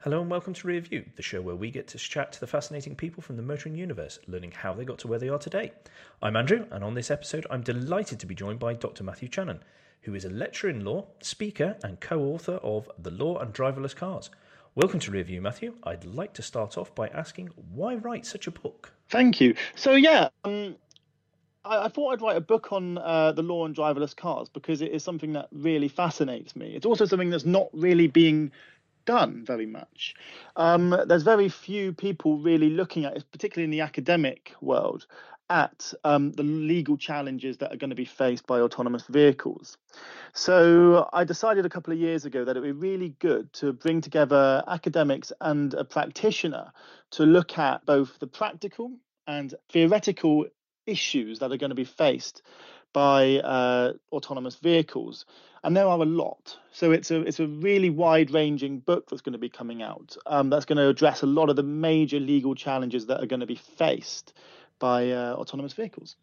Hello and welcome to Rear View, the show where we get to chat to the fascinating people from the motoring universe, learning how they got to where they are today. I'm Andrew, and on this episode, I'm delighted to be joined by Dr. Matthew Channon, who is a lecturer in law, speaker, and co author of The Law and Driverless Cars. Welcome to Rear View, Matthew. I'd like to start off by asking why write such a book? Thank you. So, yeah, um, I, I, thought I'd write a book on uh, the law and driverless cars because it is something that really fascinates me. It's also something that's not really being done very much. Um, there's very few people really looking at it, particularly in the academic world, at um, the legal challenges that are going to be faced by autonomous vehicles. So I decided a couple of years ago that it would be really good to bring together academics and a practitioner to look at both the practical and theoretical issues that are going to be faced by uh, autonomous vehicles, and there are a lot. So it's a it's a really wide ranging book that's going to be coming out. Um, that's going to address a lot of the major legal challenges that are going to be faced by uh, autonomous vehicles.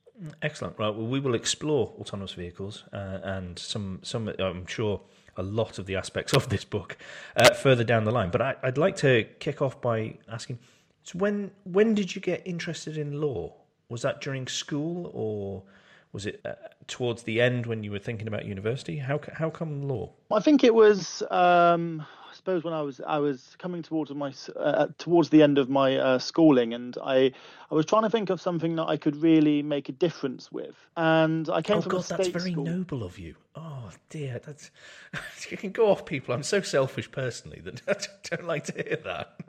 Excellent. Right. Well, we will explore autonomous vehicles uh, and some some I'm sure a lot of the aspects of this book uh, further down the line. But I, would like to kick off by asking: so when when did you get interested in law? Was that during school or was it uh, towards the end when you were thinking about university? How how come law? I think it was. Um, I suppose when I was I was coming towards my uh, towards the end of my uh, schooling, and I I was trying to think of something that I could really make a difference with, and I came oh, from God, a state that's very school. noble of you. Oh dear, that's you can go off people. I'm so selfish personally that I don't like to hear that.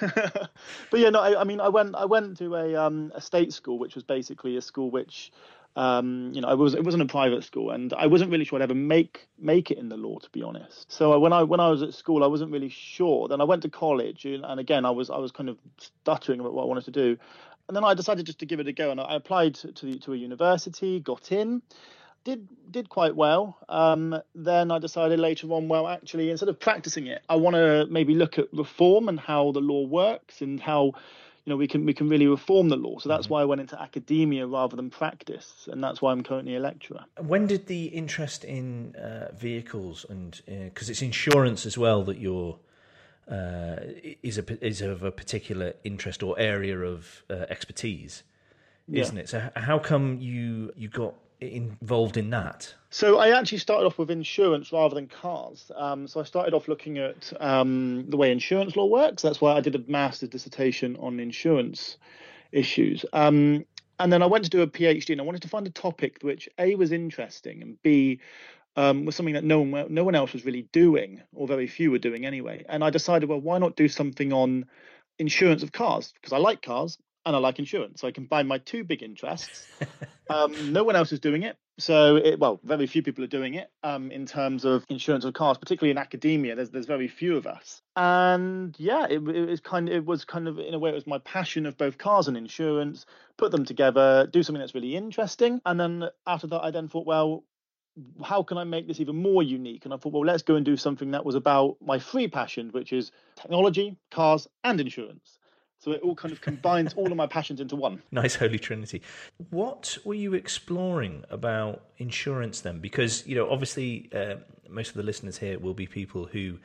but yeah, no, I, I, mean, I went I went to a um, a state school, which was basically a school which um, you know, I was it wasn't a private school, and I wasn't really sure I'd ever make make it in the law, to be honest. So when I when I was at school, I wasn't really sure. Then I went to college, and, again, I was I was kind of stuttering about what I wanted to do, and then I decided just to give it a go, and I applied to to a university, got in, did did quite well. Um, then I decided later on, well, actually, instead of practicing it, I want to maybe look at reform and how the law works and how you know we can we can really reform the law. So that's mm-hmm. why I went into academia rather than practice, and that's why I'm currently a lecturer. When did the interest in uh, vehicles and because uh, it's insurance as well that you're uh, is a is of a particular interest or area of uh, expertise, isn't it? So how come you you got involved in that? So I actually started off with insurance rather than cars. Um, so I started off looking at um, the way insurance law works. That's why I did a master's dissertation on insurance issues. Um, and then I went to do a PhD, and I wanted to find a topic which A was interesting and B um, was something that no one no one else was really doing, or very few were doing anyway. And I decided, well, why not do something on insurance of cars? Because I like cars and I like insurance. So I combine my two big interests. um, no one else is doing it. So, it, well, very few people are doing it um, in terms of insurance of cars, particularly in academia. There's there's very few of us, and yeah, it, it was kind of it was kind of in a way it was my passion of both cars and insurance. Put them together, do something that's really interesting, and then after that, I then thought, well, how can I make this even more unique? And I thought, well, let's go and do something that was about my three passions, which is technology, cars, and insurance. So it all kind of combines all of my passions into one. Nice holy trinity. What were you exploring about insurance then? Because you know, obviously, uh, most of the listeners here will be people who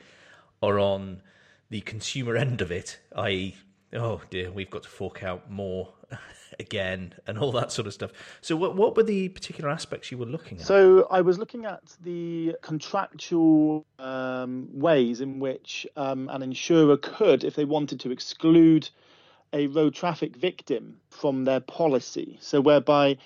are on the consumer end of it, i.e., oh dear, we've got to fork out more again and all that sort of stuff. So, what what were the particular aspects you were looking at? So, I was looking at the contractual um, ways in which um, an insurer could, if they wanted to, exclude a road traffic victim from their policy. So, whereby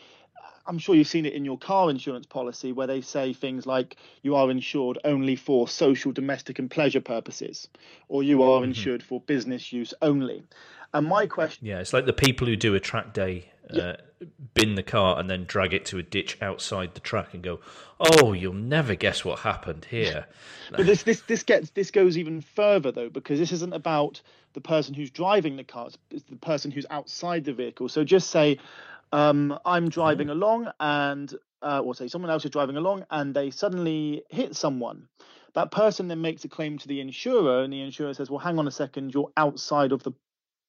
I'm sure you've seen it in your car insurance policy where they say things like you are insured only for social, domestic, and pleasure purposes, or you are mm-hmm. insured for business use only. And my question. Yeah, it's like the people who do a track day. Uh, yeah. bin the car and then drag it to a ditch outside the track and go, "Oh, you'll never guess what happened here." but this this this gets this goes even further though because this isn't about the person who's driving the car; it's the person who's outside the vehicle. So just say um, I'm driving mm-hmm. along and uh, or say someone else is driving along and they suddenly hit someone. That person then makes a claim to the insurer, and the insurer says, "Well, hang on a second, you're outside of the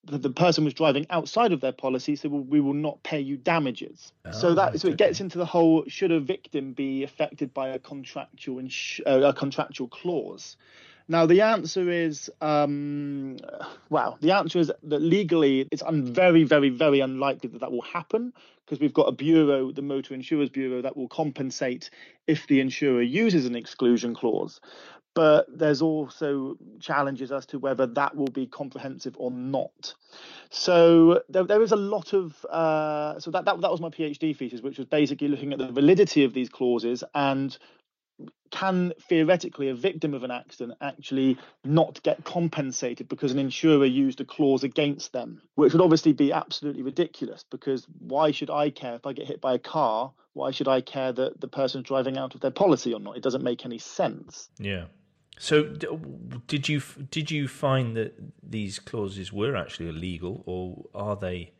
the person was driving outside of their policy, so we will not pay you damages. Oh, so that so it gets into the whole: should a victim be affected by a contractual ins- uh, a contractual clause? Now, the answer is, um, well, the answer is that legally it's un- very, very, very unlikely that that will happen because we've got a bureau, the Motor Insurers Bureau, that will compensate if the insurer uses an exclusion clause. But there's also challenges as to whether that will be comprehensive or not. So there, there is a lot of uh, so that, that that was my PhD thesis, which was basically looking at the validity of these clauses and can theoretically a victim of an accident actually not get compensated because an insurer used a clause against them, which would obviously be absolutely ridiculous because why should I care if I get hit by a car? Why should I care that the person's driving out of their policy or not? It doesn't make any sense. Yeah. So did you did you find that these clauses were actually illegal or are they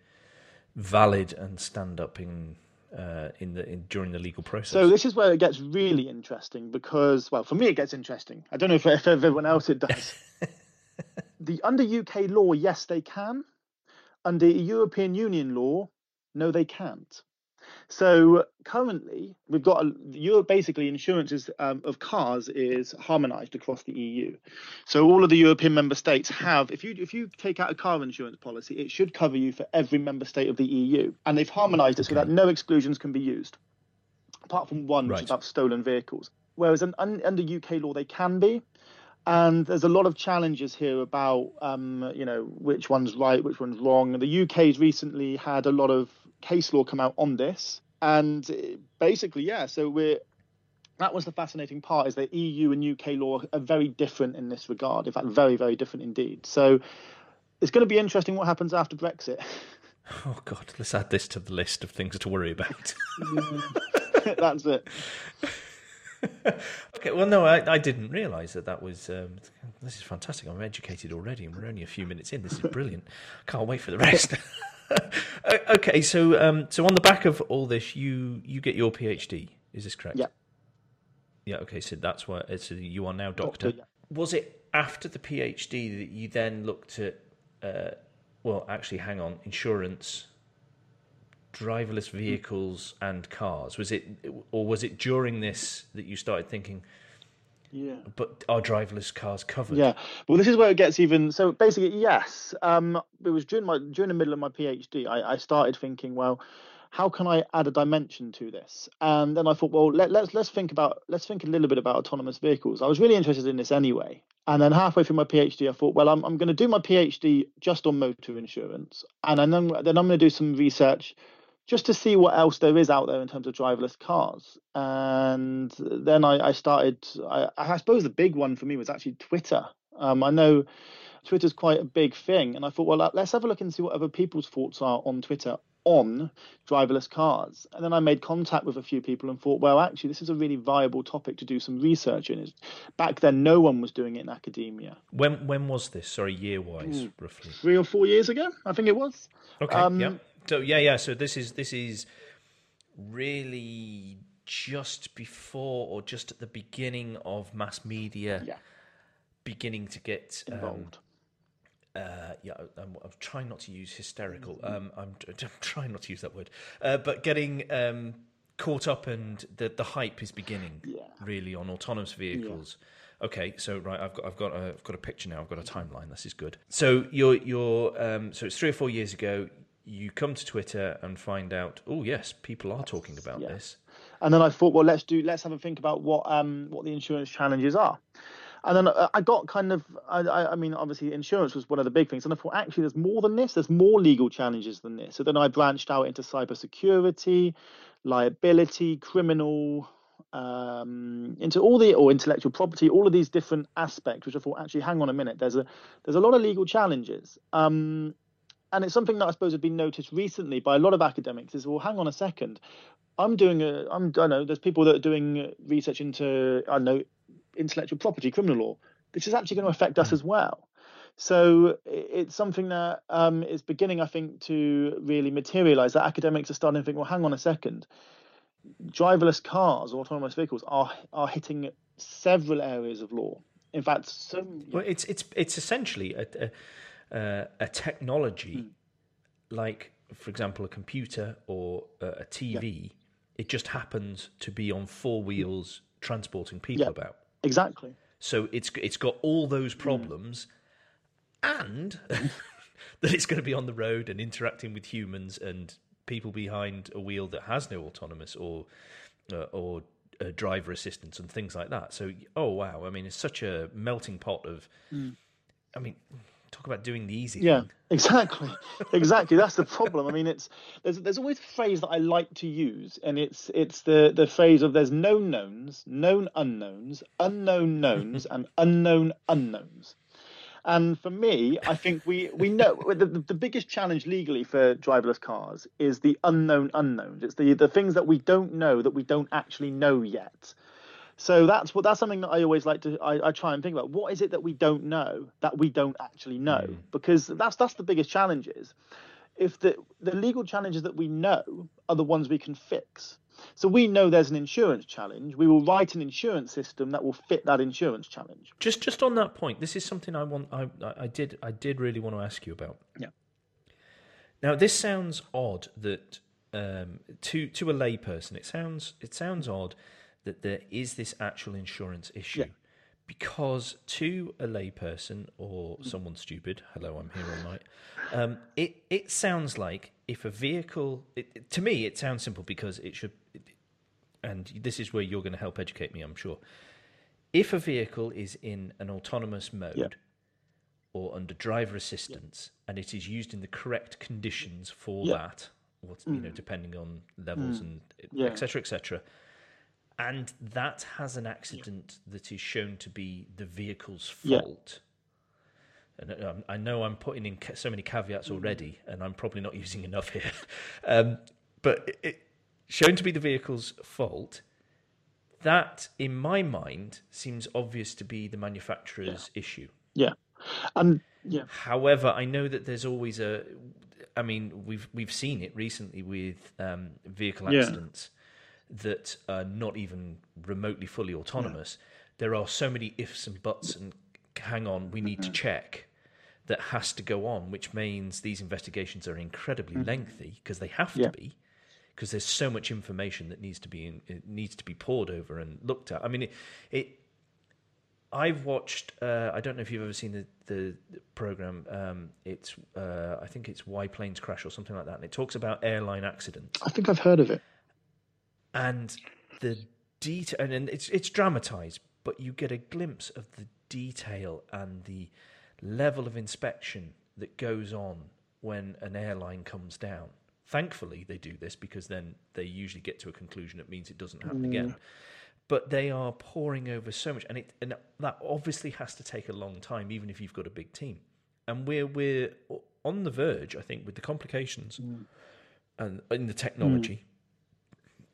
valid and stand up in uh, in the in, during the legal process. So this is where it gets really interesting because, well, for me it gets interesting. I don't know if, if everyone else it does. the under UK law, yes, they can. Under European Union law, no, they can't. So currently, we've got a, Europe. Basically, insurances um, of cars is harmonised across the EU. So all of the European member states have. If you if you take out a car insurance policy, it should cover you for every member state of the EU, and they've harmonised it so that no exclusions can be used, apart from one, right. which is about stolen vehicles. Whereas un, under UK law, they can be and there's a lot of challenges here about um, you know which one's right, which one's wrong. The UK's recently had a lot of case law come out on this, and basically, yeah. So we're that was the fascinating part is that EU and UK law are very different in this regard. In fact, very very different indeed. So it's going to be interesting what happens after Brexit. Oh God, let's add this to the list of things to worry about. That's it. okay, well, no, I, I didn't realise that that was. Um, this is fantastic. I'm educated already, and we're only a few minutes in. This is brilliant. Can't wait for the rest. okay, so um, so on the back of all this, you you get your PhD. Is this correct? Yeah. Yeah. Okay, so that's what. So you are now doctor. doctor yeah. Was it after the PhD that you then looked at? Uh, well, actually, hang on, insurance, driverless vehicles, and cars. Was it, or was it during this that you started thinking? Yeah. But are driverless cars covered? Yeah. Well, this is where it gets even. So basically, yes. Um, it was during my during the middle of my PhD, I, I started thinking, well, how can I add a dimension to this? And then I thought, well, let, let's let's think about let's think a little bit about autonomous vehicles. I was really interested in this anyway. And then halfway through my PhD, I thought, well, I'm I'm going to do my PhD just on motor insurance, and then then I'm going to do some research just to see what else there is out there in terms of driverless cars. And then I, I started, I, I, suppose the big one for me was actually Twitter. Um, I know Twitter's quite a big thing. And I thought, well, let's have a look and see what other people's thoughts are on Twitter on driverless cars. And then I made contact with a few people and thought, well, actually, this is a really viable topic to do some research in. Back then, no one was doing it in academia. When when was this? Sorry, year wise, mm, roughly. Three or four years ago, I think it was. Okay. Um, yeah. So yeah, yeah. So this is this is really just before or just at the beginning of mass media yeah. beginning to get um, involved. Um, uh, yeah, I'm, I'm, trying not to use hysterical. Um, I'm, I'm, trying not to use that word, uh, but getting um, caught up and the the hype is beginning yeah. really on autonomous vehicles. Yeah. Okay, so right, I've got I've got a, I've got a picture now. I've got a timeline. This is good. So you're you're um, so it's three or four years ago you come to Twitter and find out, oh yes, people are talking about yeah. this. And then I thought, well, let's do let's have a think about what um what the insurance challenges are. And then uh, I got kind of, I, I mean, obviously insurance was one of the big things, and I thought actually there's more than this. There's more legal challenges than this. So then I branched out into cybersecurity, liability, criminal, um, into all the or intellectual property, all of these different aspects, which I thought actually, hang on a minute, there's a there's a lot of legal challenges. Um, and it's something that I suppose has been noticed recently by a lot of academics is well, hang on a second, I'm doing a, I'm, I don't know, there's people that are doing research into, I don't know, intellectual property, criminal law. This is actually going to affect us as well. So it's something that um, is beginning, I think, to really materialize. That academics are starting to think, well, hang on a second, driverless cars or autonomous vehicles are are hitting several areas of law. In fact, some. Well, it's it's it's essentially a, a uh, a technology mm. like, for example, a computer or a, TV, yeah. it just happens to be on four wheels transporting people yeah, about. Exactly. So it's it's got all those problems, and that it's going to be on the road and interacting with humans and people behind a wheel that has no autonomous or uh, or uh, driver assistance and things like that. So, oh wow, I mean, it's such a melting pot of. Mm. I mean, talk about doing the easy. Yeah, thing. exactly, exactly. That's the problem. I mean, it's there's there's always a phrase that I like to use, and it's it's the the phrase of there's known knowns, known unknowns, unknown knowns, and unknown unknowns. And for me, I think we we know the, the biggest challenge legally for driverless cars is the unknown unknowns. It's the the things that we don't know that we don't actually know yet. So that's what that's something that I always like to I, I, try and think about. What is it that we don't know that we don't actually know? Mm. Because that's that's the biggest challenge is if the the legal challenges that we know are the ones we can fix. So we know there's an insurance challenge. We will write an insurance system that will fit that insurance challenge. Just just on that point, this is something I want. I I did I did really want to ask you about. Yeah. Now this sounds odd that um, to to a layperson, it sounds it sounds odd that there is this actual insurance issue. Yeah. Because to a layperson or someone stupid, hello, I'm here all night. Um, it it sounds like if a vehicle, it, to me, it sounds simple because it should and this is where you're going to help educate me, I'm sure. If a vehicle is in an autonomous mode yeah. or under driver assistance yeah. and it is used in the correct conditions for yeah. that, what, mm. you know, mm. depending on levels mm. and etc. etc. and that has an accident that is shown to be the vehicle's fault. And um, I know I'm putting in so many caveats mm. already, and I'm probably not using enough here. Um, but it, shown to be the vehicle's fault, that, in my mind, seems obvious to be the manufacturer's yeah. issue. Yeah, and yeah. However, I know that there's always a. I mean, we've we've seen it recently with um, vehicle accidents yeah. That are not even remotely fully autonomous. Yeah. There are so many ifs and buts, and hang on, we need mm-hmm. to check that has to go on, which means these investigations are incredibly mm-hmm. lengthy because they have to be because there's so much information that needs to be in, needs to be pored over and looked at. I mean, it. it I've watched. Uh, I don't know if you've ever seen the the, program. Um, it's uh, I think it's Why Planes Crash or something like that, and it talks about airline accidents. I think I've heard of it. And the detail, and, and it's it's dramatized, but you get a glimpse of the detail and the level of inspection that goes on when an airline comes down. Thankfully, they do this because then they usually get to a conclusion. It means it doesn't happen mm. again. But they are poring over so much, and it and that obviously has to take a long time, even if you've got a big team. And we're we're on the verge, I think, with the complications mm. and in the technology mm.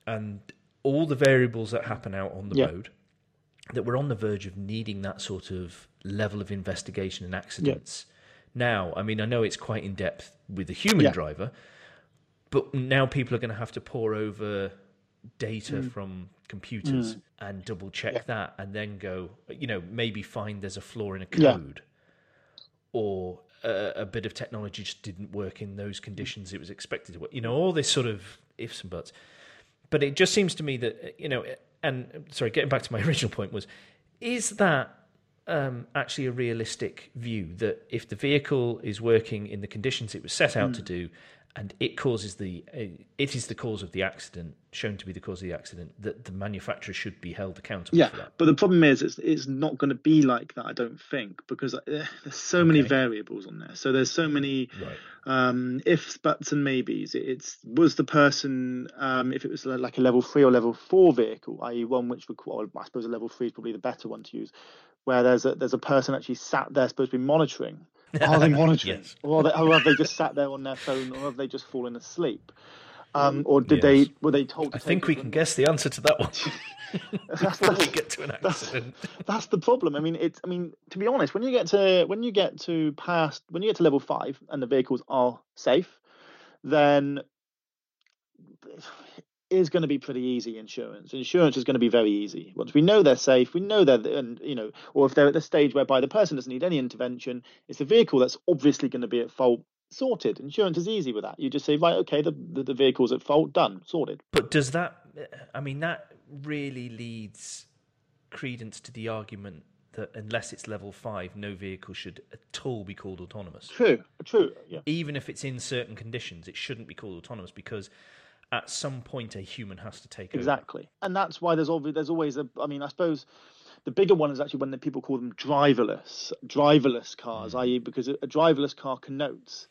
And all the variables that happen out on the yeah. road. That we're on the verge of needing that sort of level of investigation and accidents. Yeah. Now, I mean, I know it's quite in depth with the human yeah. driver, but now people are going to have to pore over data mm. from computers mm. and double check that and then go you know maybe find there's a flaw in a code or a, a, bit of technology just didn't work in those conditions it was expected to work you know all this sort of ifs and buts but it just seems to me that you know and sorry getting back to my original point was is that um, actually a realistic view that if the vehicle is working in the conditions it was set out mm. to do and it causes the uh, it is the cause of the accident shown to be the cause of the accident that the manufacturer should be held accountable yeah, for that. But the problem is it's it's not going to be like that I don't think because uh, there's so okay. many variables on there. So there's so many right. um, ifs buts and maybes. It's was the person um, if it was like a level 3 or level 4 vehicle i.e. one which would well, I suppose a level 3 is probably the better one to use where there's a there's a person actually sat there supposed to be monitoring are they monitoring, yes. or, they, or, have they just sat there on their phone, or have they just fallen asleep? Um, or did yes. they were they told? To I think we can guess the answer to that one. that's Before we get to an accident. That's, that's, the problem. I mean, it's. I mean, to be honest, when you get to when you get to past when you get to level five and the vehicles are safe, then is going to be pretty easy insurance. Insurance is going to be very easy. Once we know they're safe, we know they're, and you know, or if they're at the stage whereby the person doesn't need any intervention, it's the vehicle that's obviously going to be at fault. Sorted. Insurance is easy with that. You just say, right, okay, the, the, the vehicle's at fault, done, sorted. But does that, I mean, that really leads credence to the argument that unless it's level five, no vehicle should at all be called autonomous. True, true. Yeah. Even if it's in certain conditions, it shouldn't be called autonomous because at some point a human has to take over. exactly. Over. And that's why there's always there's always a. I mean, I suppose the bigger one is actually when the people call them driverless, driverless cars, mm. i.e., because a, a driverless car connotes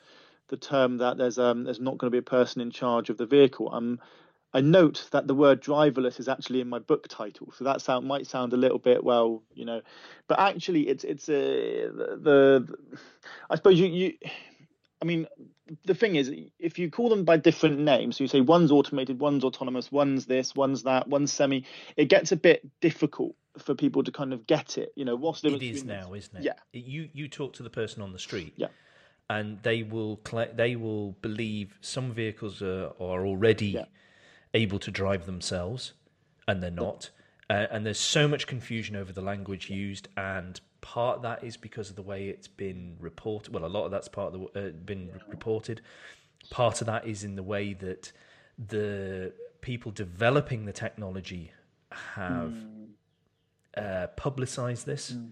the term that there's um there's not going to be a person in charge of the vehicle. Um, I note that the word driverless is actually in my book title, so that sound might sound a little bit well, you know, but actually it's it's a the, the I suppose you you I mean the thing is if you call them by different names, so you say one's automated, one's autonomous, one's this, one's that, one's semi, it gets a bit difficult for people to kind of get it. You know, what's the it is now, isn't it? Yeah. You you talk to the person on the street. Yeah and they will they will believe some vehicles are, are already yeah able to drive themselves, and they're not. Uh, and there's so much confusion over the language used, and part of that is because of the way it's been reported. Well, a lot of that's part of the uh, been reported. Part of that is in the way that the people developing the technology have mm. uh, publicized this. Mm.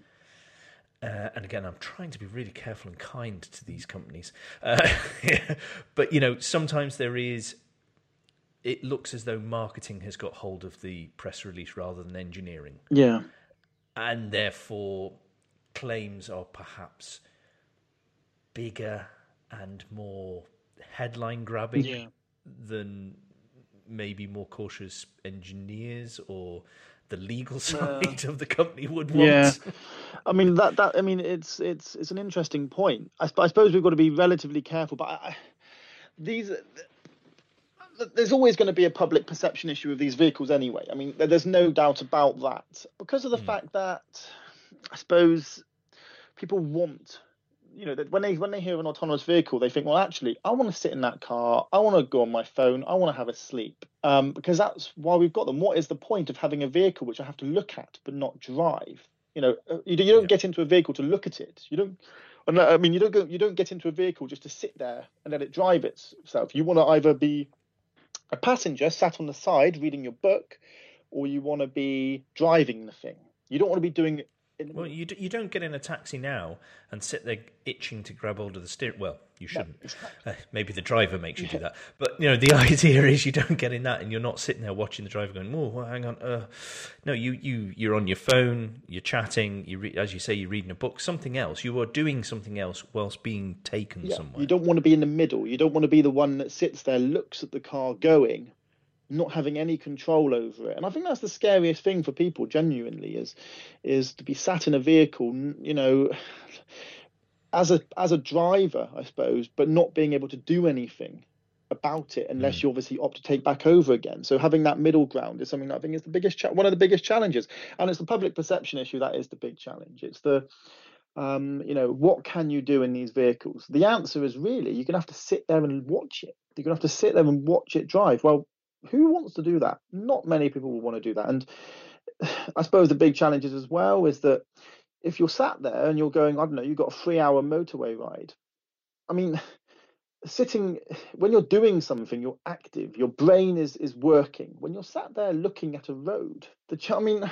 Uh, and again, I'm trying to be really careful and kind to these companies. Uh, but, you know, sometimes there is it looks as though marketing has got hold of the press release rather than engineering. Yeah. And therefore, claims are perhaps bigger and more headline grabbing yeah. than maybe more cautious engineers or the legal side uh, of the company would want. Yeah, I mean that that I mean it's it's it's an interesting point. I, I suppose we've got to be relatively careful, but I, these there's always going to be a public perception issue of these vehicles anyway. I mean, there's no doubt about that because of the mm. fact that I suppose people want, you know, that when they when they hear an autonomous vehicle, they think, well, actually, I want to sit in that car, I want to go on my phone, I want to have a sleep, um, because that's why we've got them. What is the point of having a vehicle which I have to look at but not drive? You know, uh, you, you don't yeah. get into a vehicle to look at it. You don't. I mean, you don't go. You don't get into a vehicle just to sit there and let it drive itself. You want to either be a passenger sat on the side reading your book, or you want to be driving the thing. You don't want to be doing. Well, you d- you don't get in a taxi now and sit there itching to grab hold of the steering. Well, you shouldn't. No, exactly. uh, maybe the driver makes you do that. But you know, the idea is you don't get in that, and you're not sitting there watching the driver going, "Oh, well, hang on." Uh. No, you you you're on your phone, you're chatting, you re- as you say, you're reading a book, something else. You are doing something else whilst being taken yeah. somewhere. You don't want to be in the middle. You don't want to be the one that sits there, looks at the car going, not having any control over it. And I think that's the scariest thing for people, genuinely, is is to be sat in a vehicle, you know as a as a driver, I suppose, but not being able to do anything about it unless mm. you obviously opt to take back over again. So having that middle ground is something that I think is the biggest cha- one of the biggest challenges, and it's the public perception issue that is the big challenge. It's the um, you know, what can you do in these vehicles? The answer is really you're gonna have to sit there and watch it. You're gonna have to sit there and watch it drive. Well, who wants to do that? Not many people will want to do that. And I suppose the big challenges as well is that if you're sat there and you're going, I don't know, you've got a three hour motorway ride. I mean, sitting when you're doing something, you're active, your brain is is working. When you're sat there looking at a road, the I mean,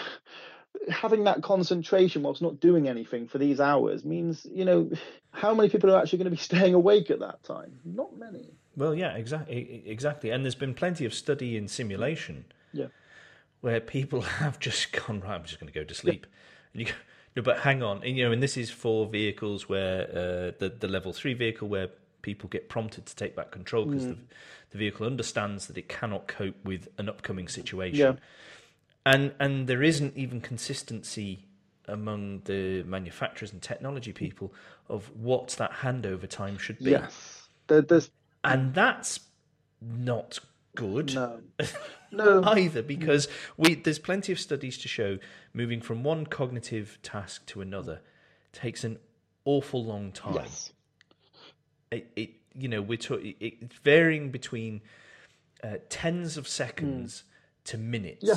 having that concentration whilst not doing anything for these hours means, you know, how many people are actually going to be staying awake at that time? Not many. Well, yeah, exactly, exactly. And there's been plenty of study in simulation, yeah, where people have just gone right. I'm just going to go to sleep, yeah. and you. Go, no, but hang on, and, you know, and this is for vehicles where uh, the the level three vehicle where people get prompted to take back control because mm. the, the vehicle understands that it cannot cope with an upcoming situation. Yeah. And and there isn't even consistency among the manufacturers and technology people of what that handover time should be. Yes. There, there's and that's not good. No. No. either because we there's plenty of studies to show moving from one cognitive task to another takes an awful long time. Yes. It, it you know we're talking it's varying between uh, tens of seconds mm. to minutes. Yeah.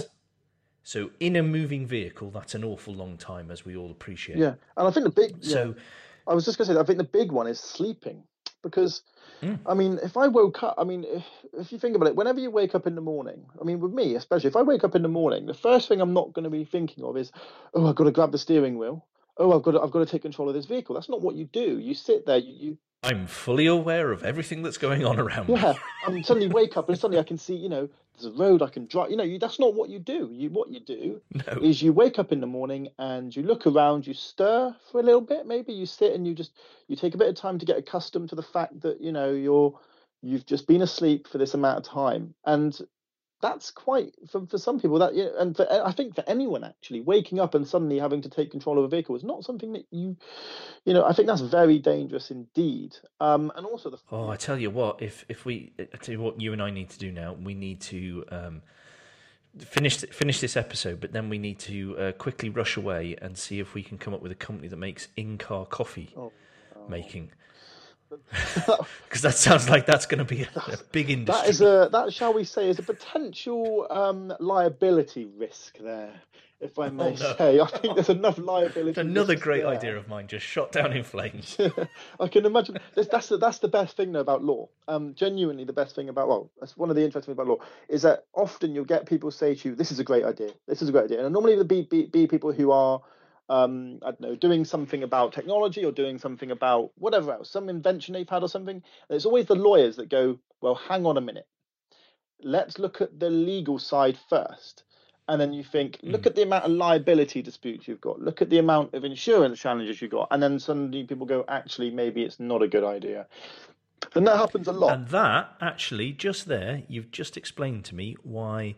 So in a moving vehicle, that's an awful long time, as we all appreciate. Yeah, and I think the big. So, yeah. I was just going to say, I think the big one is sleeping because Mm. I mean, if I woke up, I mean, if, if, you think about it, whenever you wake up in the morning, I mean, with me especially, if I wake up in the morning, the first thing I'm not going to be thinking of is, oh, I've got to grab the steering wheel. Oh, I've got to, I've got to take control of this vehicle. That's not what you do. You sit there, you, you I'm fully aware of everything that's going on around me. yeah, and suddenly wake up and suddenly I can see, you know, there's a road I can drive. You know, you, that's not what you do. You what you do No. is you wake up in the morning and you look around, you stir for a little bit, maybe you sit and you just you take a bit of time to get accustomed to the fact that you know you're you've just been asleep for this amount of time, and that's quite for, for some people that yeah, and for I think for anyone actually waking up and suddenly having to take control of a vehicle is not something that you you know I think that's very dangerous indeed. Um, and also the Oh, I tell you what, if if we, I tell you what, you and I need to do now. We need to um, finish finish this episode, but then we need to uh, quickly rush away and see if we can come up with a company that makes in-car coffee Oh, making. Because that sounds like that's going to be a, a big industry. that is a that shall we say is a potential um, liability risk there, if I may Oh, no. say. I think there's enough liability. Another great there. idea of mine just shot down in flames. I can imagine that's that's the, that's the best thing though about law. Um, genuinely, the best thing about well, that's one of the interesting things about law is that often you'll get people say to you, "This is a great idea. This is a great idea," and normally the be, be, be people who are um, I don't know, doing something about technology or doing something about whatever else, some invention they've had or something. And it's always the lawyers that go, "Well, hang on a minute. Let's look at the legal side first. And then you think, look at the amount of liability disputes you've got. Look at the amount of insurance challenges you've got. And then suddenly people go, actually, maybe it's not a good idea. And that happens a lot. And that actually, just there, you've just explained to me why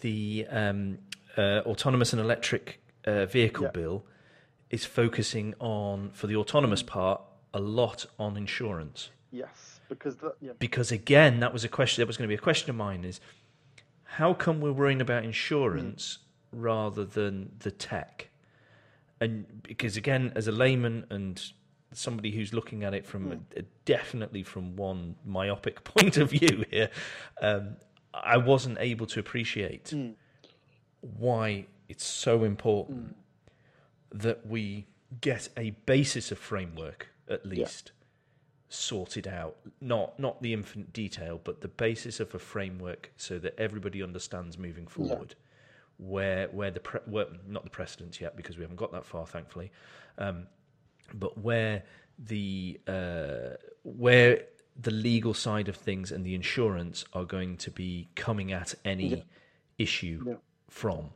the um, uh, autonomous and electric uh, vehicle Yeah. bill is focusing on, for the autonomous part, a lot on insurance. yes, because the, yeah, Because again, that was a question. That was going to be a question of mine: is how come we're worrying about insurance rather than the tech? And because again, as a layman and somebody who's looking at it from a, a- definitely from one myopic point of view here, um, I wasn't able to appreciate why it's so important that we get a basis of framework at least sorted out. Not not the infinite detail but the basis of a framework so that everybody understands moving forward. Where where the pre- where, not the precedents yet because we haven't got that far thankfully um, but where the uh, where the legal side of things and the insurance are going to be coming at any issue Yeah. from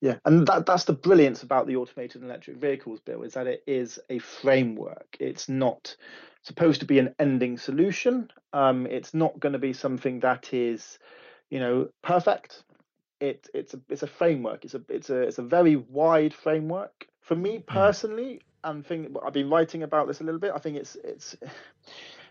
Yeah, and that that's the brilliance about the automated and electric vehicles bill is that it is a framework. It's not supposed to be an ending solution. Um, it's not going to be something that is, you know, perfect. It it's a it's a framework. It's a it's a it's a very wide framework. For me personally, and think I've been writing about this a little bit. I think it's it's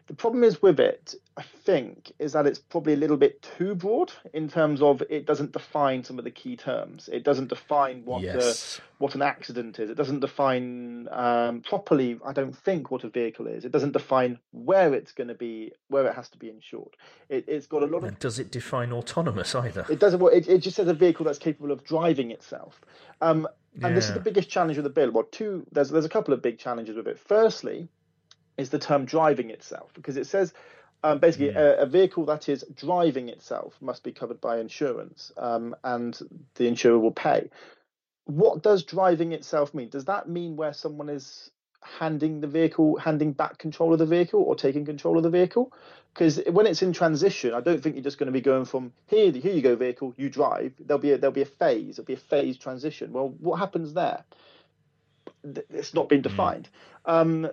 the problem is with it, I think, is that it's probably a little bit too broad in terms of it doesn't define some of the key terms. It doesn't define what the, yes what an accident is. It doesn't define um, properly, I don't think, what a vehicle is. It doesn't define where it's going to be, where it has to be insured. It, it's got a lot of and does it define autonomous either it doesn't. well, It, it just says a vehicle that's capable of driving itself. Um, and this is the biggest challenge with the bill. Well, two. There's there's a couple of big challenges with it. Firstly, is the term driving itself because it says um, basically a, a vehicle that is driving itself must be covered by insurance, um, and the insurer will pay. What does driving itself mean? Does that mean where someone is handing the vehicle, handing back control of the vehicle, or taking control of the vehicle? Because when it's in transition, I don't think you're just going to be going from here, here you go, vehicle, you drive. There'll be a, there'll be a phase, there'll be a phase transition. Well, what happens there? It's not been defined. Um,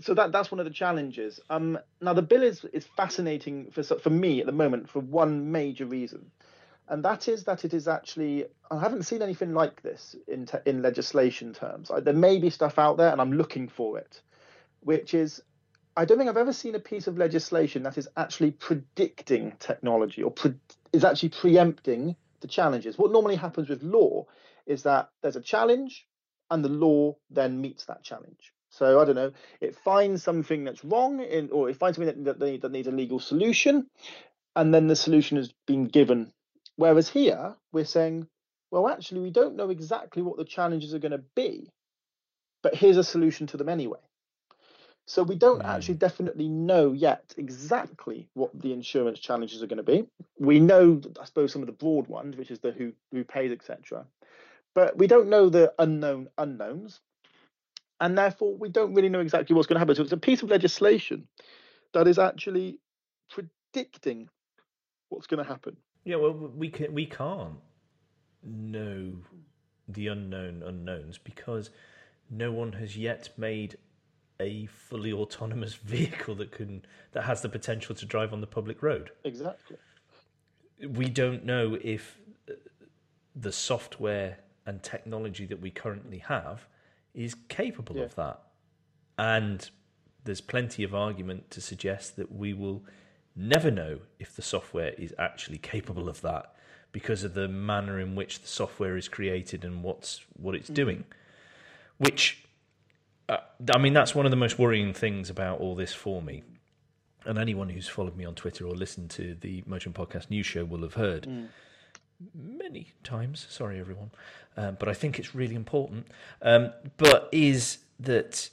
so that that's one of the challenges. Um, now the bill is is fascinating for for me at the moment for one major reason, and that is that it is actually I haven't seen anything like this in te- in legislation terms. I, there may be stuff out there, and I'm looking for it, which is I don't think I've ever seen a piece of legislation that is actually predicting technology or pre- is actually preempting the challenges. What normally happens with law is that there's a challenge, and the law then meets that challenge. So I don't know, it finds something that's wrong, in, or it finds something that, that, need- that needs a legal solution, and then the solution has been given. Whereas here, we're saying, well, actually, we don't know exactly what the challenges are going to be, but here's a solution to them anyway. So we don't hmm. actually definitely know yet exactly what the insurance challenges are going to be. We know, I suppose, some of the broad ones, which is the who who pays, etc. But we don't know the unknown unknowns. And therefore we don't really know exactly what's going to happen. So it's a piece of legislation that is actually predicting what's going to happen. Yeah, well, we can we can't know the unknown unknowns because no one has yet made a fully autonomous vehicle that can that has the potential to drive on the public road. Exactly. We don't know if uh, the software and technology that we currently have is capable Yeah. of that. And there's plenty of argument to suggest that we will never know if the software is actually capable of that because of the manner in which the software is created and what's what it's doing. Which uh, I mean that's one of the most worrying things about all this for me. And anyone who's followed me on Twitter or listened to the Motion Podcast News Show will have heard many times. Sorry, everyone, um, but I think it's really important. Um, but is that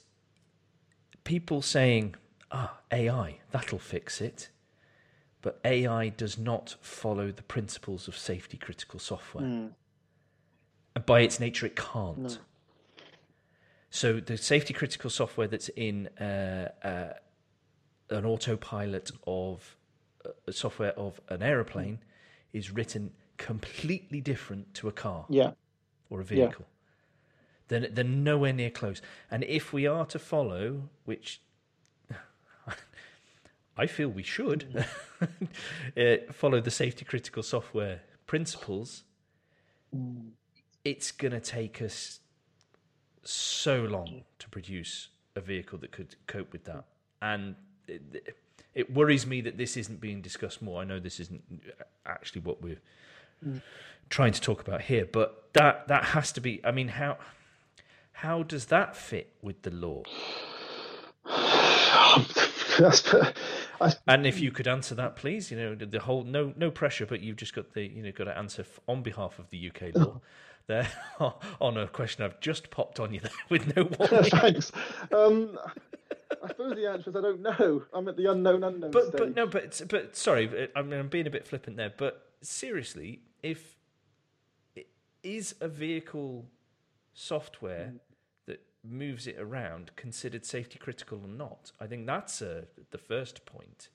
people saying, "Ah, AI that'll fix it," but AI does not follow the principles of safety critical software, and by its nature, it can't. So the safety critical software that's in uh, uh, an autopilot of uh, software of an aeroplane is written completely different to a car Yeah. or a vehicle. They're, they're nowhere near close. And if we are to follow, which I feel we should, uh, follow the safety critical software principles, it's going to take us so long to produce a vehicle that could cope with that. And it, it worries me that this isn't being discussed more. I know this isn't actually what we're trying to talk about here, but that that has to be. I mean, how how does that fit with the law? And if you could answer that, please, you know, the, the whole no no pressure, but you've just got the you know got to answer on behalf of the UK law there on a question I've just popped on you there with no warning. thanks. Um, I suppose the answer is I don't know. I'm at the unknown unknown But stage. but no, but but sorry, I mean, I'm being a bit flippant there. But seriously, if is a vehicle software mm. that moves it around considered safety critical or not? I think that's uh, the first point.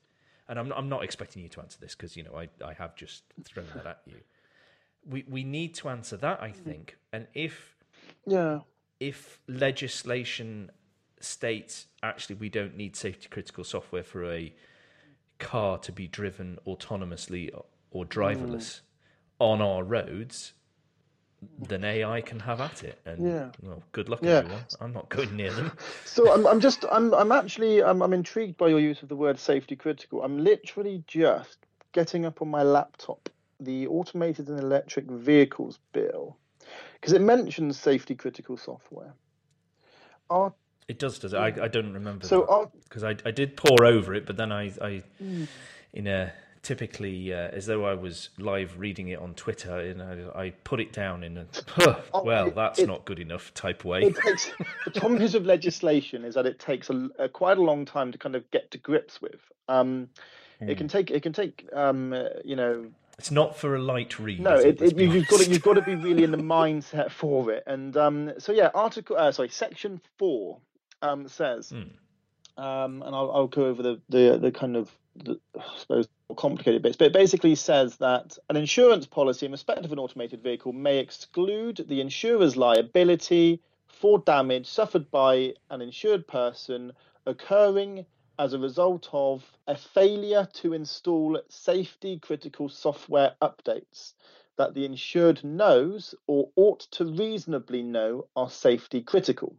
And I'm not, I'm not expecting you to answer this because you know I, I have just thrown that at you. We we need to answer that, I mm. think. And if Yeah. if legislation states actually we don't need safety critical software for a car to be driven autonomously or driverless mm. On our roads, then AI can have at it. And Yeah. well, good luck, Yeah. everyone. I'm not going near them. So I'm, I'm just, I'm, I'm actually, I'm, I'm intrigued by your use of the word safety critical. I'm literally just getting up on my laptop the automated and electric vehicles bill because it mentions safety critical software. Are It does, does it? I, I don't remember. so because I, I did pore over it, but then I, I Hmm. in a typically uh, as though I was live reading it on Twitter, and I, I put it down in a well, it- that's it- not good enough type way. takes the problem is with legislation is that it takes a, a quite a long time to kind of get to grips with. Um, It can take, it can take, um, uh, you know, It's not for a light read. No, it, it, you- you've got to you've got to be really in the mindset for it. And um, so yeah, article uh, sorry, section four um, says, Hmm. um, and I'll, I'll go over the the, the kind of the, I suppose more complicated bits, but it basically says that an insurance policy in respect of an automated vehicle may exclude the insurer's liability for damage suffered by an insured person occurring as a result of a failure to install safety critical software updates that the insured knows or ought to reasonably know are safety critical.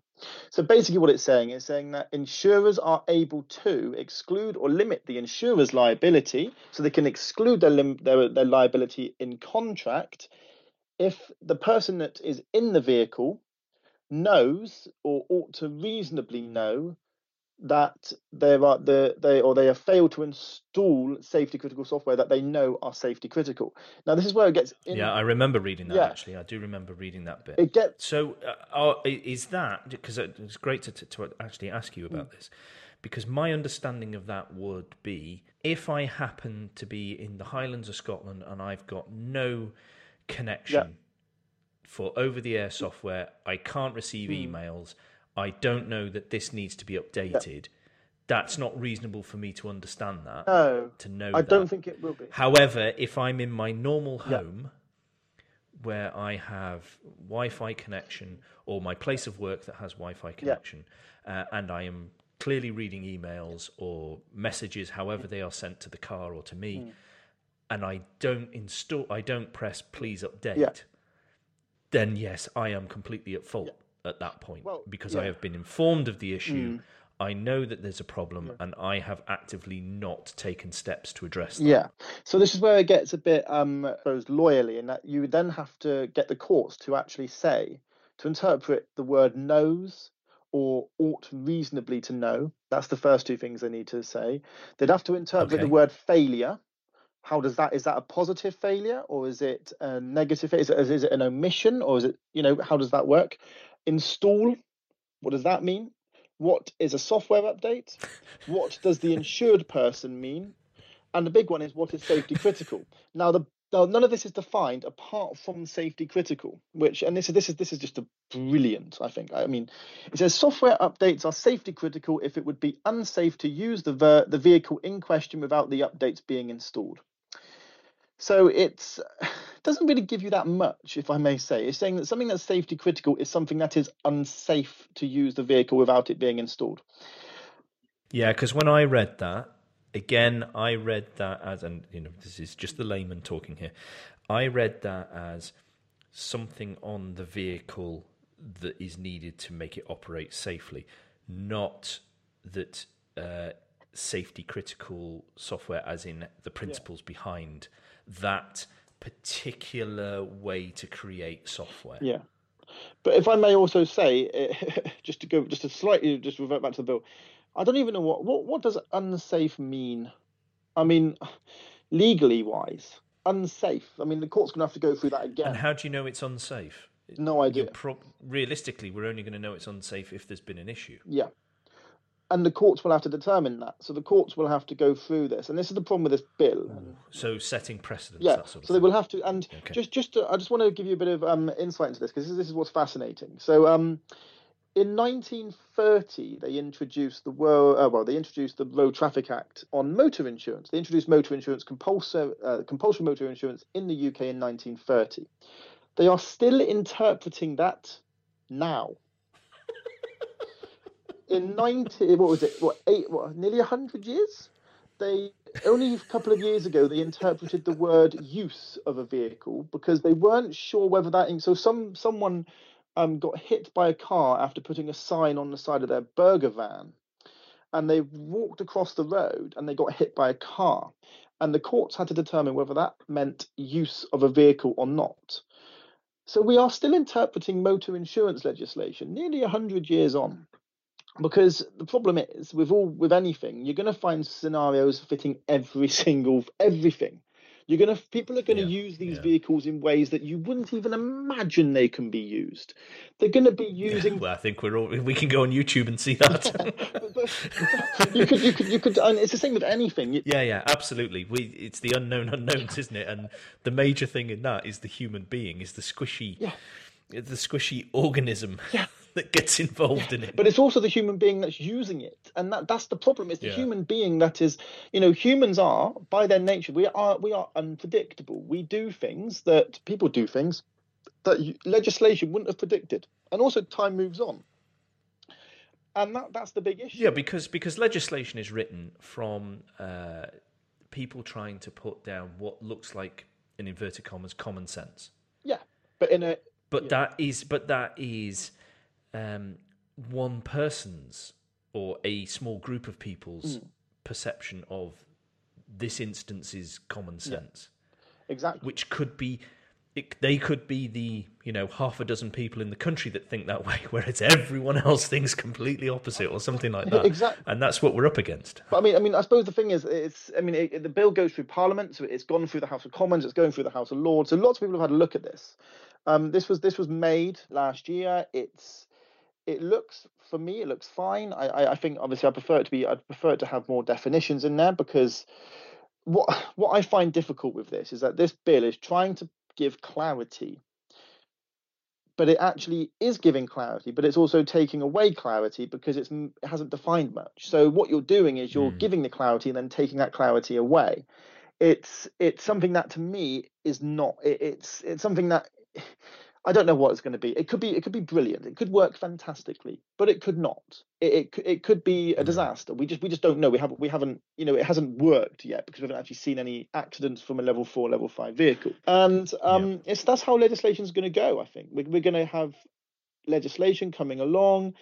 So basically, what it's saying is saying that insurers are able to exclude or limit the insurer's liability, so they can exclude their, lim- their, their liability in contract if the person that is in the vehicle knows or ought to reasonably know that they are the they or they have failed to install safety critical software that they know are safety critical. Now this is where it gets in, Yeah, I remember reading that Yeah. actually. I do remember reading that bit. it gets So, uh, is that because it's great to, to, to actually ask you about this? Because my understanding of that would be if I happen to be in the Highlands of Scotland and I've got no connection for over the air software, I can't receive Hmm. emails, I don't know that this needs to be updated. That's not reasonable for me to understand that. No, to know. I that. don't think it will be. However, if I'm in my normal Yeah. home where I have Wi-Fi connection or my place of work that has Wi-Fi connection, uh, and I am clearly reading emails or messages, however they are sent to the car or to me, Hmm. and I don't install, I don't press please update, Yeah. then yes, I am completely at fault at that point Well, because I have been informed of the issue. I know that there's a problem, and I have actively not taken steps to address that. Yeah. So this is where it gets a bit, um, loyally, in that you then have to get the courts to actually say, to interpret the word knows or ought reasonably to know. That's the first two things they need to say. They'd have to interpret the word failure. How does that, is that a positive failure or is it a negative? Is it, is it an omission or is it, you know, how does that work? Install, what does that mean? What is a software update? What does the insured person mean? And the big one is what is safety critical. Now, the now, none of this is defined apart from safety critical, which and this is this is this is just a brilliant. I think. I mean, it says software updates are safety critical if it would be unsafe to use the ver- the vehicle in question without the updates being installed. So it's doesn't really give you that much, if I may say. It's saying that something that's safety critical is something that is unsafe to use the vehicle without it being installed. Yeah, because when I read that, again, I read that as, and you know, this is just the layman talking here. I read that as something on the vehicle that is needed to make it operate safely, not that uh, safety critical software, as in the principles behind that particular way to create software. Yeah. But if I may also say, just to go, just to slightly, just revert back to the bill, I don't even know what what what does unsafe mean. I mean, legally wise, unsafe. I mean, the court's going to have to go through that again. And how do you know it's unsafe? No idea. Pro- realistically, we're only going to know it's unsafe if there's been an issue. Yeah. And the courts will have to determine that. So the courts will have to go through this, and this is the problem with this bill. So setting precedents, Yeah, that sort of so they thing. will have to, and Okay. just just to, I just want to give you a bit of um, insight into this because this, this is what's fascinating. So um, in 1930, they introduced the world, uh, well, they introduced the Road Traffic Act on motor insurance. They introduced motor insurance, compulsory, uh, compulsory motor insurance in the UK in 1930. They are still interpreting that now. In 90, what was it? What eight? What nearly 100 years? They only a couple of years ago they interpreted the word use of a vehicle because they weren't sure whether that. So some someone um, got hit by a car after putting a sign on the side of their burger van, and they walked across the road and they got hit by a car, and the courts had to determine whether that meant use of a vehicle or not. So we are still interpreting motor insurance legislation nearly 100 years on. Because the problem is with all with anything, you're going to find scenarios fitting every single everything. You're going to people are going to Yeah, use these yeah. vehicles in ways that you wouldn't even imagine they can be used. They're going to be using Well, I think we're all, we can go on YouTube and see that. you could you could you could and it's the same with anything. Yeah, yeah, absolutely. We it's the unknown unknowns, isn't it? And the major thing in that is the human being, is the squishy, Yeah. the squishy organism Yeah. That gets involved in it. but it's also the human being that's using it. And that that's the problem. It's the Yeah. human being that is you know humans are by their nature we are we are unpredictable. We do things that people do things that legislation wouldn't have predicted. And also time moves on. And that that's the big issue. Yeah, because because legislation is written from uh, people trying to put down what looks like in inverted commas common sense. yeah but in a But that is but that is um, one person's or a small group of people's Hmm. perception of this instance is common sense, exactly which could be. It, they could be the you know half a dozen people in the country that think that way, whereas everyone else thinks completely opposite or something like that. Exactly. and that's what we're up against. But I mean, I mean, I suppose the thing is, it's. I mean, it, the bill goes through Parliament, so it's gone through the House of Commons, it's going through the House of Lords. So lots of people have had a look at this. Um, this was this was made last year. It's. It looks for me, it looks fine. I, I, I think obviously I prefer it to be. I'd prefer it to have more definitions in there because what what I find difficult with this is that this bill is trying to give clarity but it actually is giving clarity, but it's also taking away clarity because it's it hasn't defined much. So what you're doing is you're mm. giving the clarity and then taking that clarity away. It's it's something that to me is not. It, it's it's something that I don't know what it's going to be. It could be it could be brilliant. It could work fantastically, but it could not. It it, it could be a mm. disaster. We just we just don't know. We haven't we haven't you know it hasn't worked yet because we haven't actually seen any accidents from a level four level five vehicle. And um, yeah. it's that's how legislation is going to go. I think we're we're going to have legislation coming along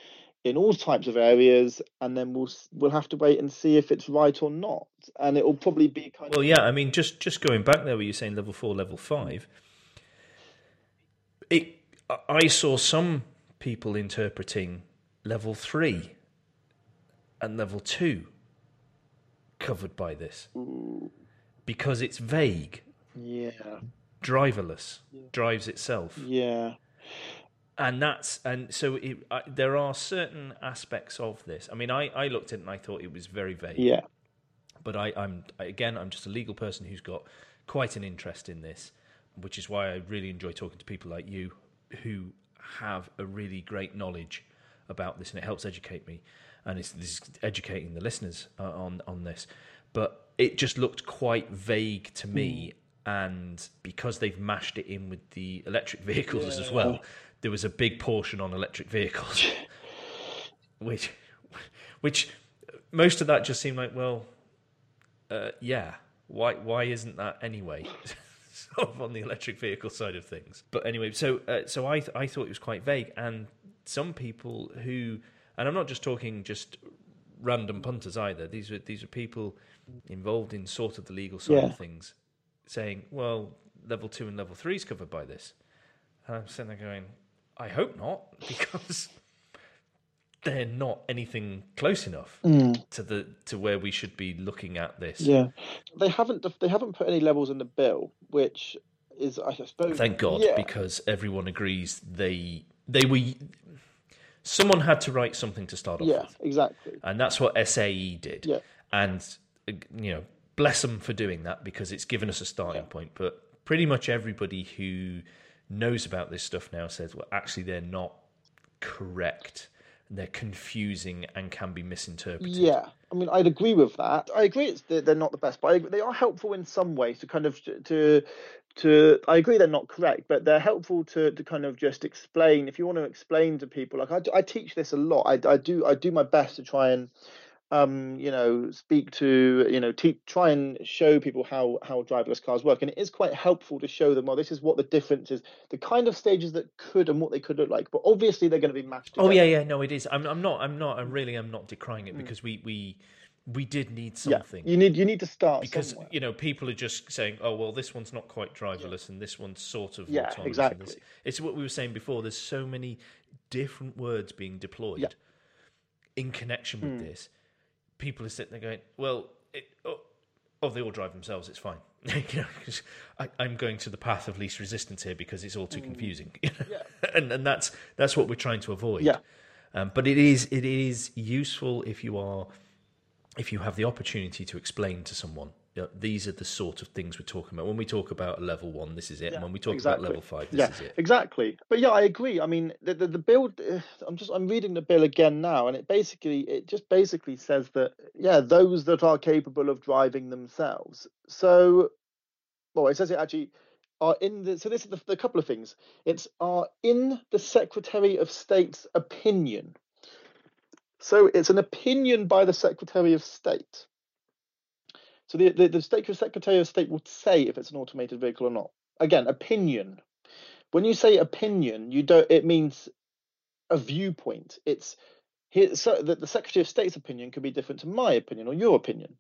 in all types of areas, and then we'll we'll have to wait and see if it's right or not. And it will probably be kind. Of Well, of... yeah. I mean, just just going back there, where you're saying level four, level five it, I saw some people interpreting level three and level two covered by this because it's vague. Yeah. Driverless yeah. drives itself. Yeah. And that's and so it, I, there are certain aspects of this. I mean, I, I looked at it and I thought it was very vague. Yeah. But I, I'm again, I'm just a legal person who's got quite an interest in this which is why I really enjoy talking to people like you who have a really great knowledge about this, and it helps educate me, and it's, it's educating the listeners uh, on on this. But it just looked quite vague to me, mm. and because they've mashed it in with the electric vehicles yeah. as well, there was a big portion on electric vehicles, which which most of that just seemed like, well, uh, yeah, why why isn't that anyway? sort of on the electric vehicle side of things. But anyway, so uh, so I th- I thought it was quite vague, and some people who, and I'm not just talking just random punters either. These are these are people involved in sort of the legal side yeah. of things, saying, well, level two and level three is covered by this. And I'm sitting there going, I hope not, because they're not anything close enough mm. to the to where we should be looking at this. Yeah, they haven't they haven't put any levels in the bill, which is I suppose. Thank God, yeah. because everyone agrees they they were. Someone had to write something to start off yeah, with. exactly. And that's what SAE did. Yeah. And you know, bless them for doing that because it's given us a starting yeah. point. But pretty much everybody who knows about this stuff now says, well, actually, they're not correct they're confusing and can be misinterpreted. Yeah, I mean, I'd agree with that. I agree it's they're not the best, but they are helpful in some ways to kind of to to. I agree they're not correct, but they're helpful to to kind of just explain. If you want to explain to people, like I, I teach this a lot. I, I do I do my best to try and um, you know, speak to, you know, te- try and show people how how driverless cars work, and it is quite helpful to show them. Well, this is what the difference is, the kind of stages that could and what they could look like. But obviously, they're going to be matched. Together. Oh yeah, yeah, no, it is. I'm, I'm not, I'm not, I really am not decrying it mm. because we we we did need something. Yeah, you need you need to start because somewhere. you know people are just saying, oh well, this one's not quite driverless, yeah. and this one's sort of yeah, autonomous. exactly. It's what we were saying before. There's so many different words being deployed yeah. in connection with mm. this people are sitting there going, well, it, oh, oh, they all drive themselves. It's fine. you know, I, am going to the path of least resistance here because it's all too mm. confusing. yeah. and and that's that's what we're trying to avoid. Yeah. Um, but it is it is useful if you are if you have the opportunity to explain to someone you know, these are the sort of things we're talking about. When we talk about level one, this is it. Yeah, and when we talk exactly. about level five, this yeah, is it. Exactly. But yeah, I agree. I mean, the, the, the build. I'm just I'm reading the bill again now, and it basically it just basically says that yeah, those that are capable of driving themselves. So, well, it says it actually are in the. So this is the, the couple of things. It's are in the Secretary of State's opinion. So it's an opinion by the Secretary of State. So the, the, the Secretary of State will say if it's an automated vehicle or not. Again, opinion. When you say opinion, you don't. It means a viewpoint. It's here, so that the Secretary of State's opinion could be different to my opinion or your opinion,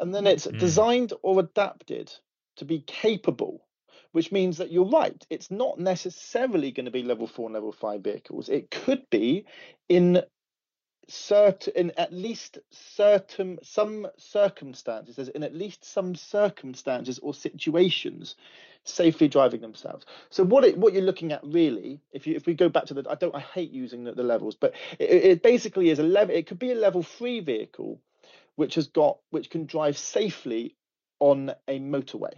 and then it's mm. designed or adapted to be capable, which means that you're right. It's not necessarily going to be level four and level five vehicles. It could be in certain in at least certain some circumstances there's in at least some circumstances or situations safely driving themselves. So what it what you're looking at really if you if we go back to the i don't i hate using the, the levels but it, it basically is a level it could be a level three vehicle which has got which can drive safely on a motorway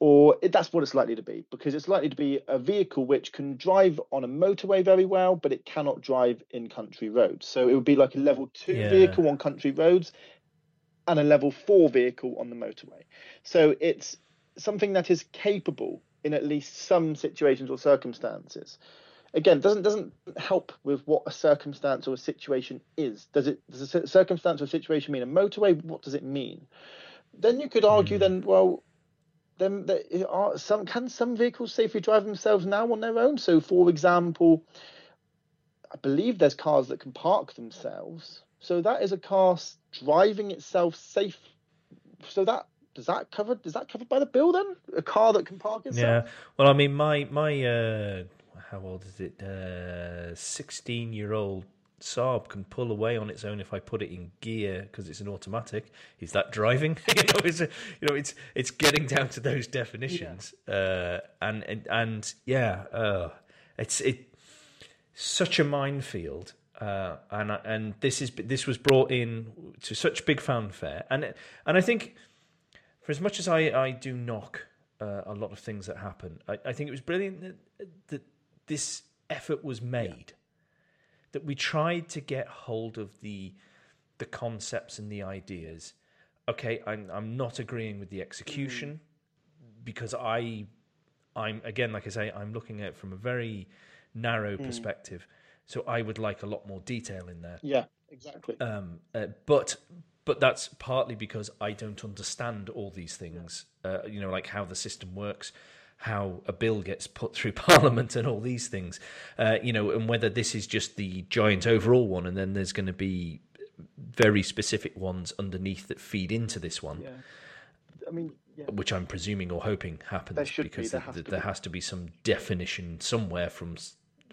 or it, that's what it's likely to be because it's likely to be a vehicle which can drive on a motorway very well, but it cannot drive in country roads. So it would be like a level two Yeah. vehicle on country roads and a level four vehicle on the motorway. So it's something that is capable in at least some situations or circumstances. Again, doesn't doesn't help with what a circumstance or a situation is. Does it does a circumstance or situation mean a motorway? What does it mean? Then you could argue hmm. then, well, then there are some can some vehicles safely drive themselves now on their own? So, for example, I believe there's cars that can park themselves. So that is a car driving itself safe. So that does that cover is that covered by the bill then? A car that can park itself? Yeah. Well, I mean, my my uh, how old is it? Sixteen year old Saab can pull away on its own if I put it in gear because it's an automatic. Is that driving? you know, it's a, you know, it's it's getting down to those definitions. Uh, and and and yeah, uh, it's it such a minefield. Uh, and and this is this was brought in to such big fanfare, and and I think for as much as I, I do knock uh, a lot of things that happen, I, I think it was brilliant that, that this effort was made. That we tried to get hold of the the concepts and the ideas. Okay, I'm I'm not agreeing with the execution because I I'm again like I say I'm looking at it from a very narrow perspective. So I would like a lot more detail in there. Yeah, exactly. Um, uh, but but that's partly because I don't understand all these things. Uh, you know, like how the system works, how a bill gets put through Parliament, and all these things. Uh, you know, and whether this is just the giant overall one, and then there's going to be very specific ones underneath that feed into this one, yeah. I mean, yeah. which I'm presuming or hoping happens should be, because there has to there be. has to be some definition somewhere from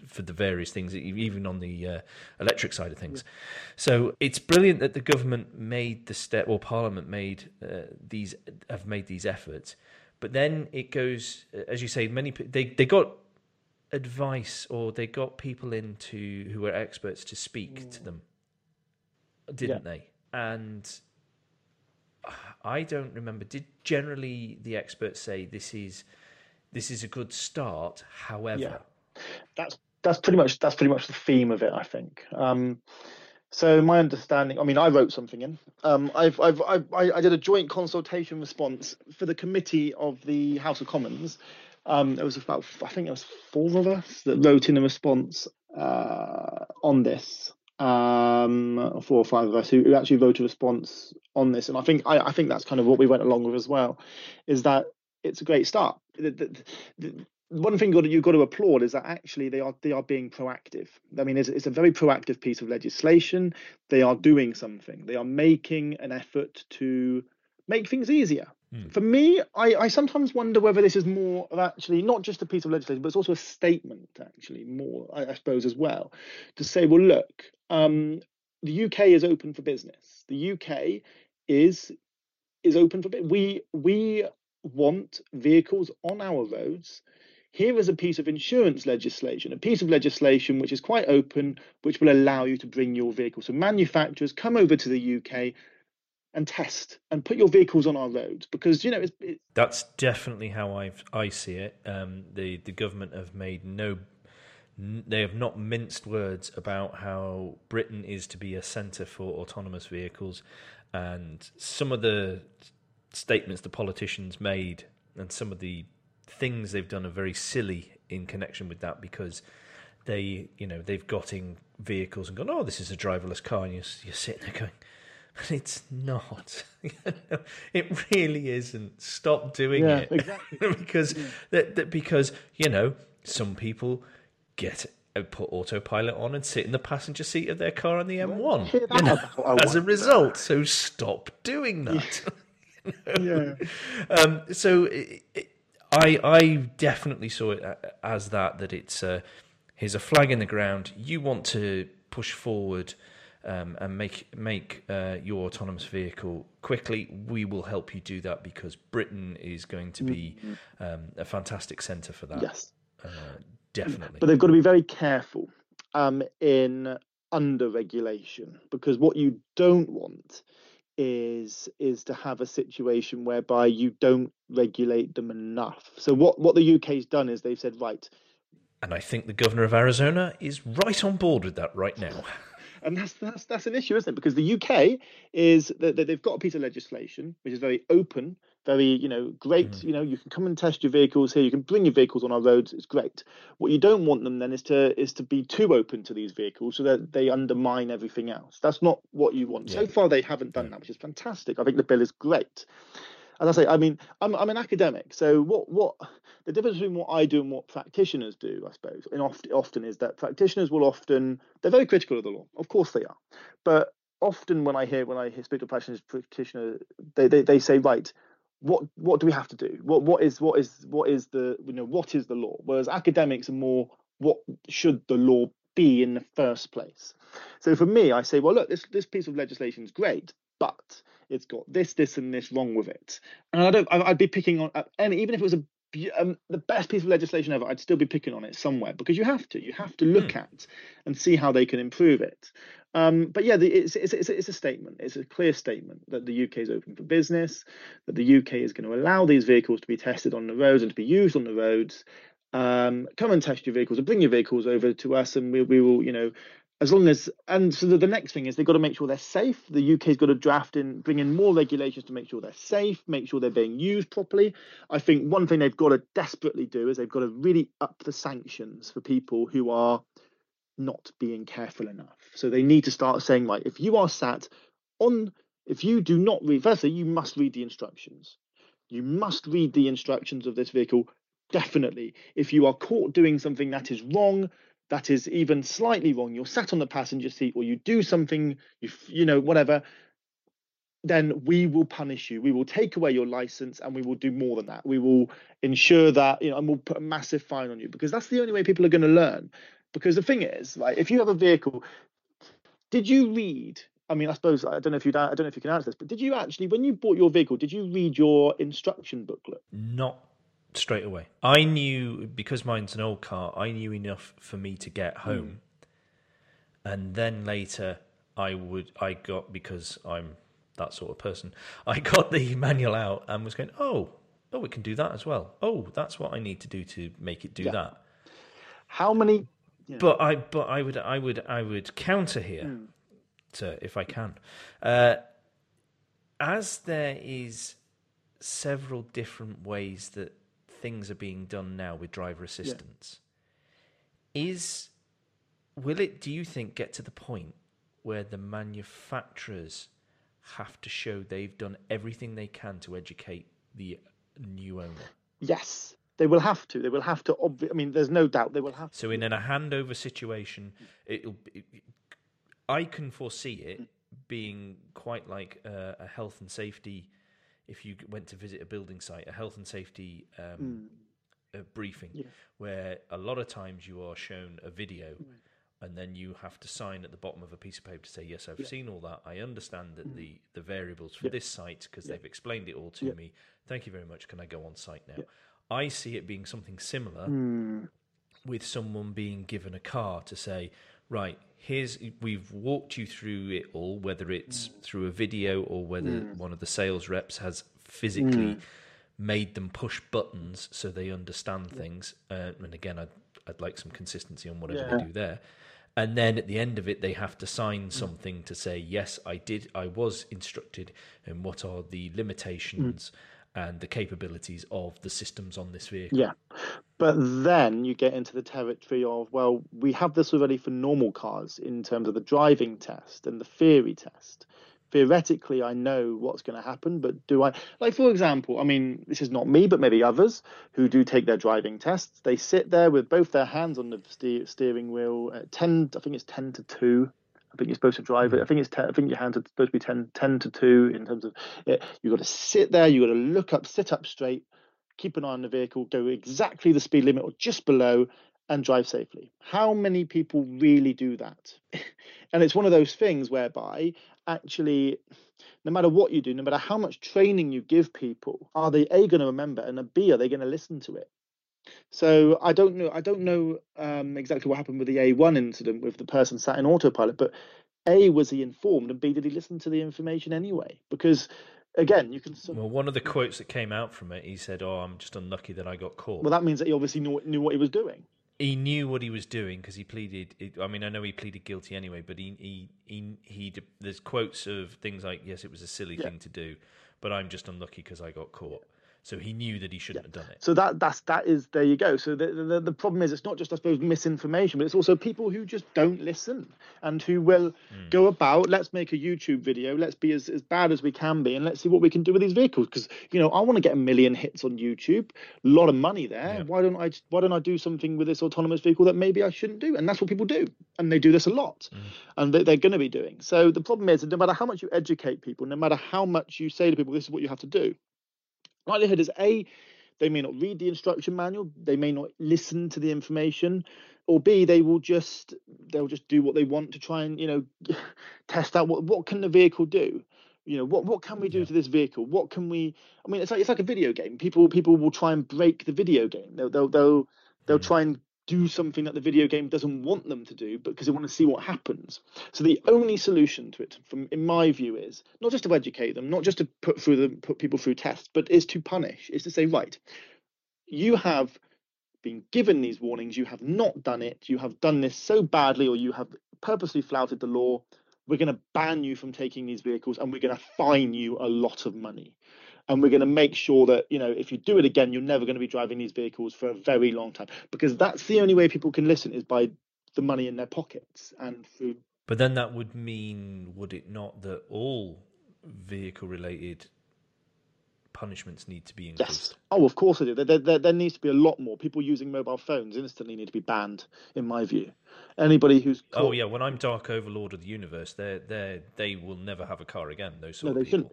for the various things, even on the uh, electric side of things. So it's brilliant that the government made the step, or Parliament made uh, these have made these efforts. But then it goes, as you say, many they they got advice or they got people into who were experts to speak to them, didn't they? And I don't remember. Did generally the experts say this is this is a good start? However, Yeah. that's that's pretty much that's pretty much the theme of it, I think. Um, so my understanding, I mean, I wrote something in. Um, I've, I've, I've I, did a joint consultation response for the committee of the House of Commons. Um, there was about, I think it was four of us that wrote in a response uh, on this. Um, four or five of us who, who actually wrote a response on this, and I think I, I think that's kind of what we went along with as well. Is that it's a great start. The, the, the, one thing you've got, to, you've got to applaud is that actually they are they are being proactive. I mean, it's, it's a very proactive piece of legislation. They are doing something. They are making an effort to make things easier. Hmm. For me, I, I sometimes wonder whether this is more of actually not just a piece of legislation, but it's also a statement, actually, more, I, I suppose, as well, to say, well, look, um, the UK is open for business. The UK is is open for business. We we want vehicles on our roads. Here is a piece of insurance legislation, a piece of legislation which is quite open, which will allow you to bring your vehicle. So manufacturers come over to the UK and test and put your vehicles on our roads because you know it's, it's That's definitely how I I see it. Um, the the government have made no, they have not minced words about how Britain is to be a centre for autonomous vehicles, and some of the statements the politicians made and some of the things they've done are very silly in connection with that because they you know they've got in vehicles and gone oh this is a driverless car and you're, you're sitting there going but it's not. it really isn't. Stop doing Yeah, it. exactly. because that, that because you know some people get put autopilot on and sit in the passenger seat of their car on the M1 hear you know, as a result. So stop doing that. yeah um, so it, it, I I definitely saw it as that that it's uh, here's a flag in the ground. You want to push forward um, and make make uh, your autonomous vehicle quickly. We will help you do that because Britain is going to be um, a fantastic centre for that. yes Uh, definitely. but they've got to be very careful um, in under regulation because what you don't want is is to have a situation whereby you don't regulate them enough. So what what the UK's done is they've said right. And I think the governor of Arizona is right on board with that right now. and that's that's that's an issue, isn't it? Because the UK is that they've got a piece of legislation which is very open, very you know great. Mm. You know, you can come and test your vehicles here. You can bring your vehicles on our roads. It's great. What you don't want them then is to is to be too open to these vehicles so that they undermine everything else. That's not what you want. Yeah. So far, they haven't done yeah. that, which is fantastic. I think the bill is great as I say, I mean, I'm I'm an academic, so what what the difference between what I do and what practitioners do, I suppose, and often often is that practitioners will often they're very critical of the law, of course they are, but often when I hear when I speak to practitioners, practitioner, they, they they say right. What what do we have to do? What what is what is what is the you know what is the law? Whereas academics are more what should the law be in the first place. So for me, I say, well, look, this this piece of legislation is great, but it's got this, this, and this wrong with it. And I don't, I'd be picking on any, even if it was a um, the best piece of legislation ever, I'd still be picking on it somewhere because you have to. You have to look mm. at and see how they can improve it. Um, but yeah, the, it's, it's, it's, it's, a statement. It's a clear statement that the UK is open for business, that the UK is going to allow these vehicles to be tested on the roads and to be used on the roads. Um, come and test your vehicles and bring your vehicles over to us, and we, we will, you know, as long as and so the, the next thing is they've got to make sure they're safe the uk's got to draft in bring in more regulations to make sure they're safe make sure they're being used properly i think one thing they've got to desperately do is they've got to really up the sanctions for people who are not being careful enough so they need to start saying right if you are sat on if you do not read firstly you must read the instructions you must read the instructions of this vehicle definitely if you are caught doing something that is wrong that is even slightly wrong, you're sat on the passenger seat or you do something, you you know, whatever, then we will punish you. We will take away your license and we will do more than that. We will ensure that, you know, and we'll put a massive fine on you because that's the only way people are going to learn. Because the thing is, like, if you have a vehicle, did you read? I mean, I suppose I don't know if you I don't know if you can answer this, but did you actually, when you bought your vehicle, did you read your instruction booklet? Not straight away. I knew because mine's an old car. I knew enough for me to get hmm. home, mm. and then later I would I got because I'm that sort of person. I got the manual out and was going, oh, oh, we can do that as well. Oh, that's what I need to do to make it do yeah. that. How many? But I but I would I would I would counter here, mm. to if I can, uh, as there is several different ways that things are being done now with driver assistance. Yeah. Is will it? Do you think get to the point where the manufacturers have to show they've done everything they can to educate the new owner? Yes, they will have to. They will have to. Obvi- I mean, there's no doubt they will have. So, to. in a handover situation, it'll. It, I can foresee it being quite like a, a health and safety if you went to visit a building site, a health and safety um, mm. briefing, yeah. where a lot of times you are shown a video. Right. And then you have to sign at the bottom of a piece of paper to say, "Yes, I've yeah. seen all that. I understand that mm. the the variables for yeah. this site because they've explained it all to me. Thank you very much. Can I go on site now?" I see it being something similar mm. with someone being given a car to say, right, here's we've walked you through it all, whether it's mm. through a video or whether mm. one of the sales reps has physically mm. made them push buttons so they understand things. Uh, and again, I'd, I'd like some consistency on whatever yeah. they do there. And then at the end of it, they have to sign mm. something to say, yes, I did, I was instructed, and what are the limitations. And the capabilities of the systems on this vehicle. Yeah. But then you get into the territory of, well, we have this already for normal cars in terms of the driving test and the theory test. Theoretically, I know what's going to happen, but do I? Like, for example, I mean, this is not me, but maybe others who do take their driving tests. They sit there with both their hands on the steering wheel, at 10, I think it's 10 to 2 I think you're supposed to drive it. Hmm. I think it's ten, I think your hands are supposed to be 10, 10 to two in terms of it. You've got to sit there. You've got to look up, sit up straight, keep an eye on the vehicle, go exactly the speed limit or just below, and drive safely. How many people really do that? and it's one of those things whereby actually, no matter what you do, no matter how much training you give people, are they a going to remember and a b are they going to listen to it? So I don't know. I don't know um, exactly what happened with the A1 incident with the person sat in autopilot, but A, was he informed? And B, did he listen to the information anyway? Because again, you can. Well, one of the quotes that came out from it, he said, "Oh, I'm just unlucky that I got caught." Well, that means that he obviously knew, knew what he was doing. He knew what he was doing because he pleaded. I mean, I know he pleaded guilty anyway, but he he he, he there's quotes of things like, "Yes, it was a silly yeah. thing to do, but I'm just unlucky because I got caught." So he knew that he shouldn't yeah. have done it. So that that's that is there you go. So the, the, the problem is it's not just I suppose misinformation, but it's also people who just don't listen and who will mm. go about. Let's make a YouTube video. Let's be as, as bad as we can be, and let's see what we can do with these vehicles. Because you know I want to get a million hits on YouTube, a lot of money there. Yeah. Why don't I why don't I do something with this autonomous vehicle that maybe I shouldn't do? And that's what people do, and they do this a lot, mm. and they, they're going to be doing. So the problem is no matter how much you educate people, no matter how much you say to people this is what you have to do likelihood is a they may not read the instruction manual they may not listen to the information or b they will just they'll just do what they want to try and you know test out what what can the vehicle do you know what what can we do yeah. to this vehicle what can we i mean it's like it's like a video game people people will try and break the video game they'll they'll they'll, they'll mm. try and do something that the video game doesn't want them to do because they want to see what happens. So the only solution to it, from in my view, is not just to educate them, not just to put through them, put people through tests, but is to punish, is to say, right, you have been given these warnings, you have not done it, you have done this so badly, or you have purposely flouted the law. We're going to ban you from taking these vehicles, and we're going to fine you a lot of money and we're going to make sure that you know if you do it again you're never going to be driving these vehicles for a very long time because that's the only way people can listen is by the money in their pockets and through but then that would mean would it not that all vehicle related punishments need to be increased. Yes. Oh, of course they do. There, there, there, needs to be a lot more. People using mobile phones instantly need to be banned, in my view. Anybody who's caught... oh yeah, when I'm Dark Overlord of the universe, they they they will never have a car again. Those sort no, they people.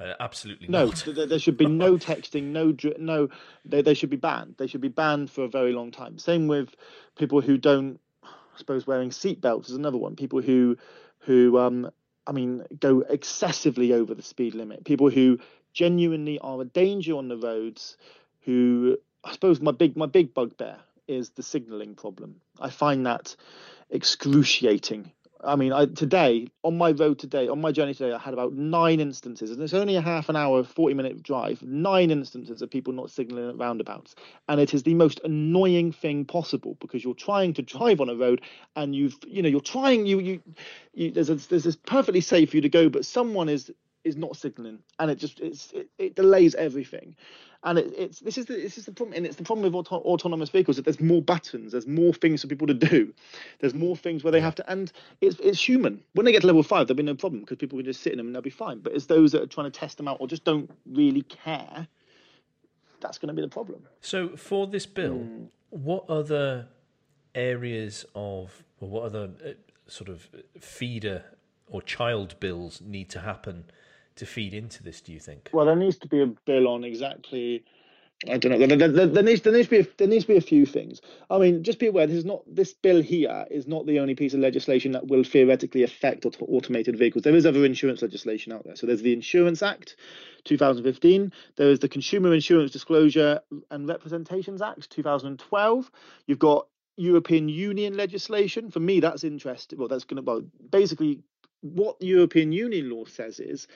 Uh, absolutely no. Not. There, there should be no texting, no no. They they should be banned. They should be banned for a very long time. Same with people who don't. I suppose wearing seatbelts is another one. People who who um I mean, go excessively over the speed limit. People who genuinely are a danger on the roads who I suppose my big my big bugbear is the signalling problem. I find that excruciating. I mean, I, today on my road today, on my journey today, I had about nine instances, and it's only a half an hour, forty minute drive. Nine instances of people not signalling at roundabouts, and it is the most annoying thing possible because you're trying to drive on a road, and you've, you know, you're trying, you, you, you there's a, there's this perfectly safe for you to go, but someone is is not signaling, and it just it's it, it delays everything. And it, it's this is the this is the problem, and it's the problem with auto, autonomous vehicles that there's more buttons, there's more things for people to do, there's more things where they have to, and it's it's human. When they get to level five, there'll be no problem because people can just sit in them and they'll be fine. But it's those that are trying to test them out or just don't really care. That's going to be the problem. So for this bill, mm. what other areas of, or what other uh, sort of feeder or child bills need to happen to feed into this? Do you think? Well, there needs to be a bill on exactly. I don't know. There, there, there, needs there needs to be a, there needs to be a few things. I mean, just be aware. This is not this bill here is not the only piece of legislation that will theoretically affect auto- automated vehicles. There is other insurance legislation out there. So there's the Insurance Act, 2015. There is the Consumer Insurance Disclosure and Representations Act, 2012. You've got European Union legislation. For me, that's interesting. Well, that's going to well, basically what the European Union law says is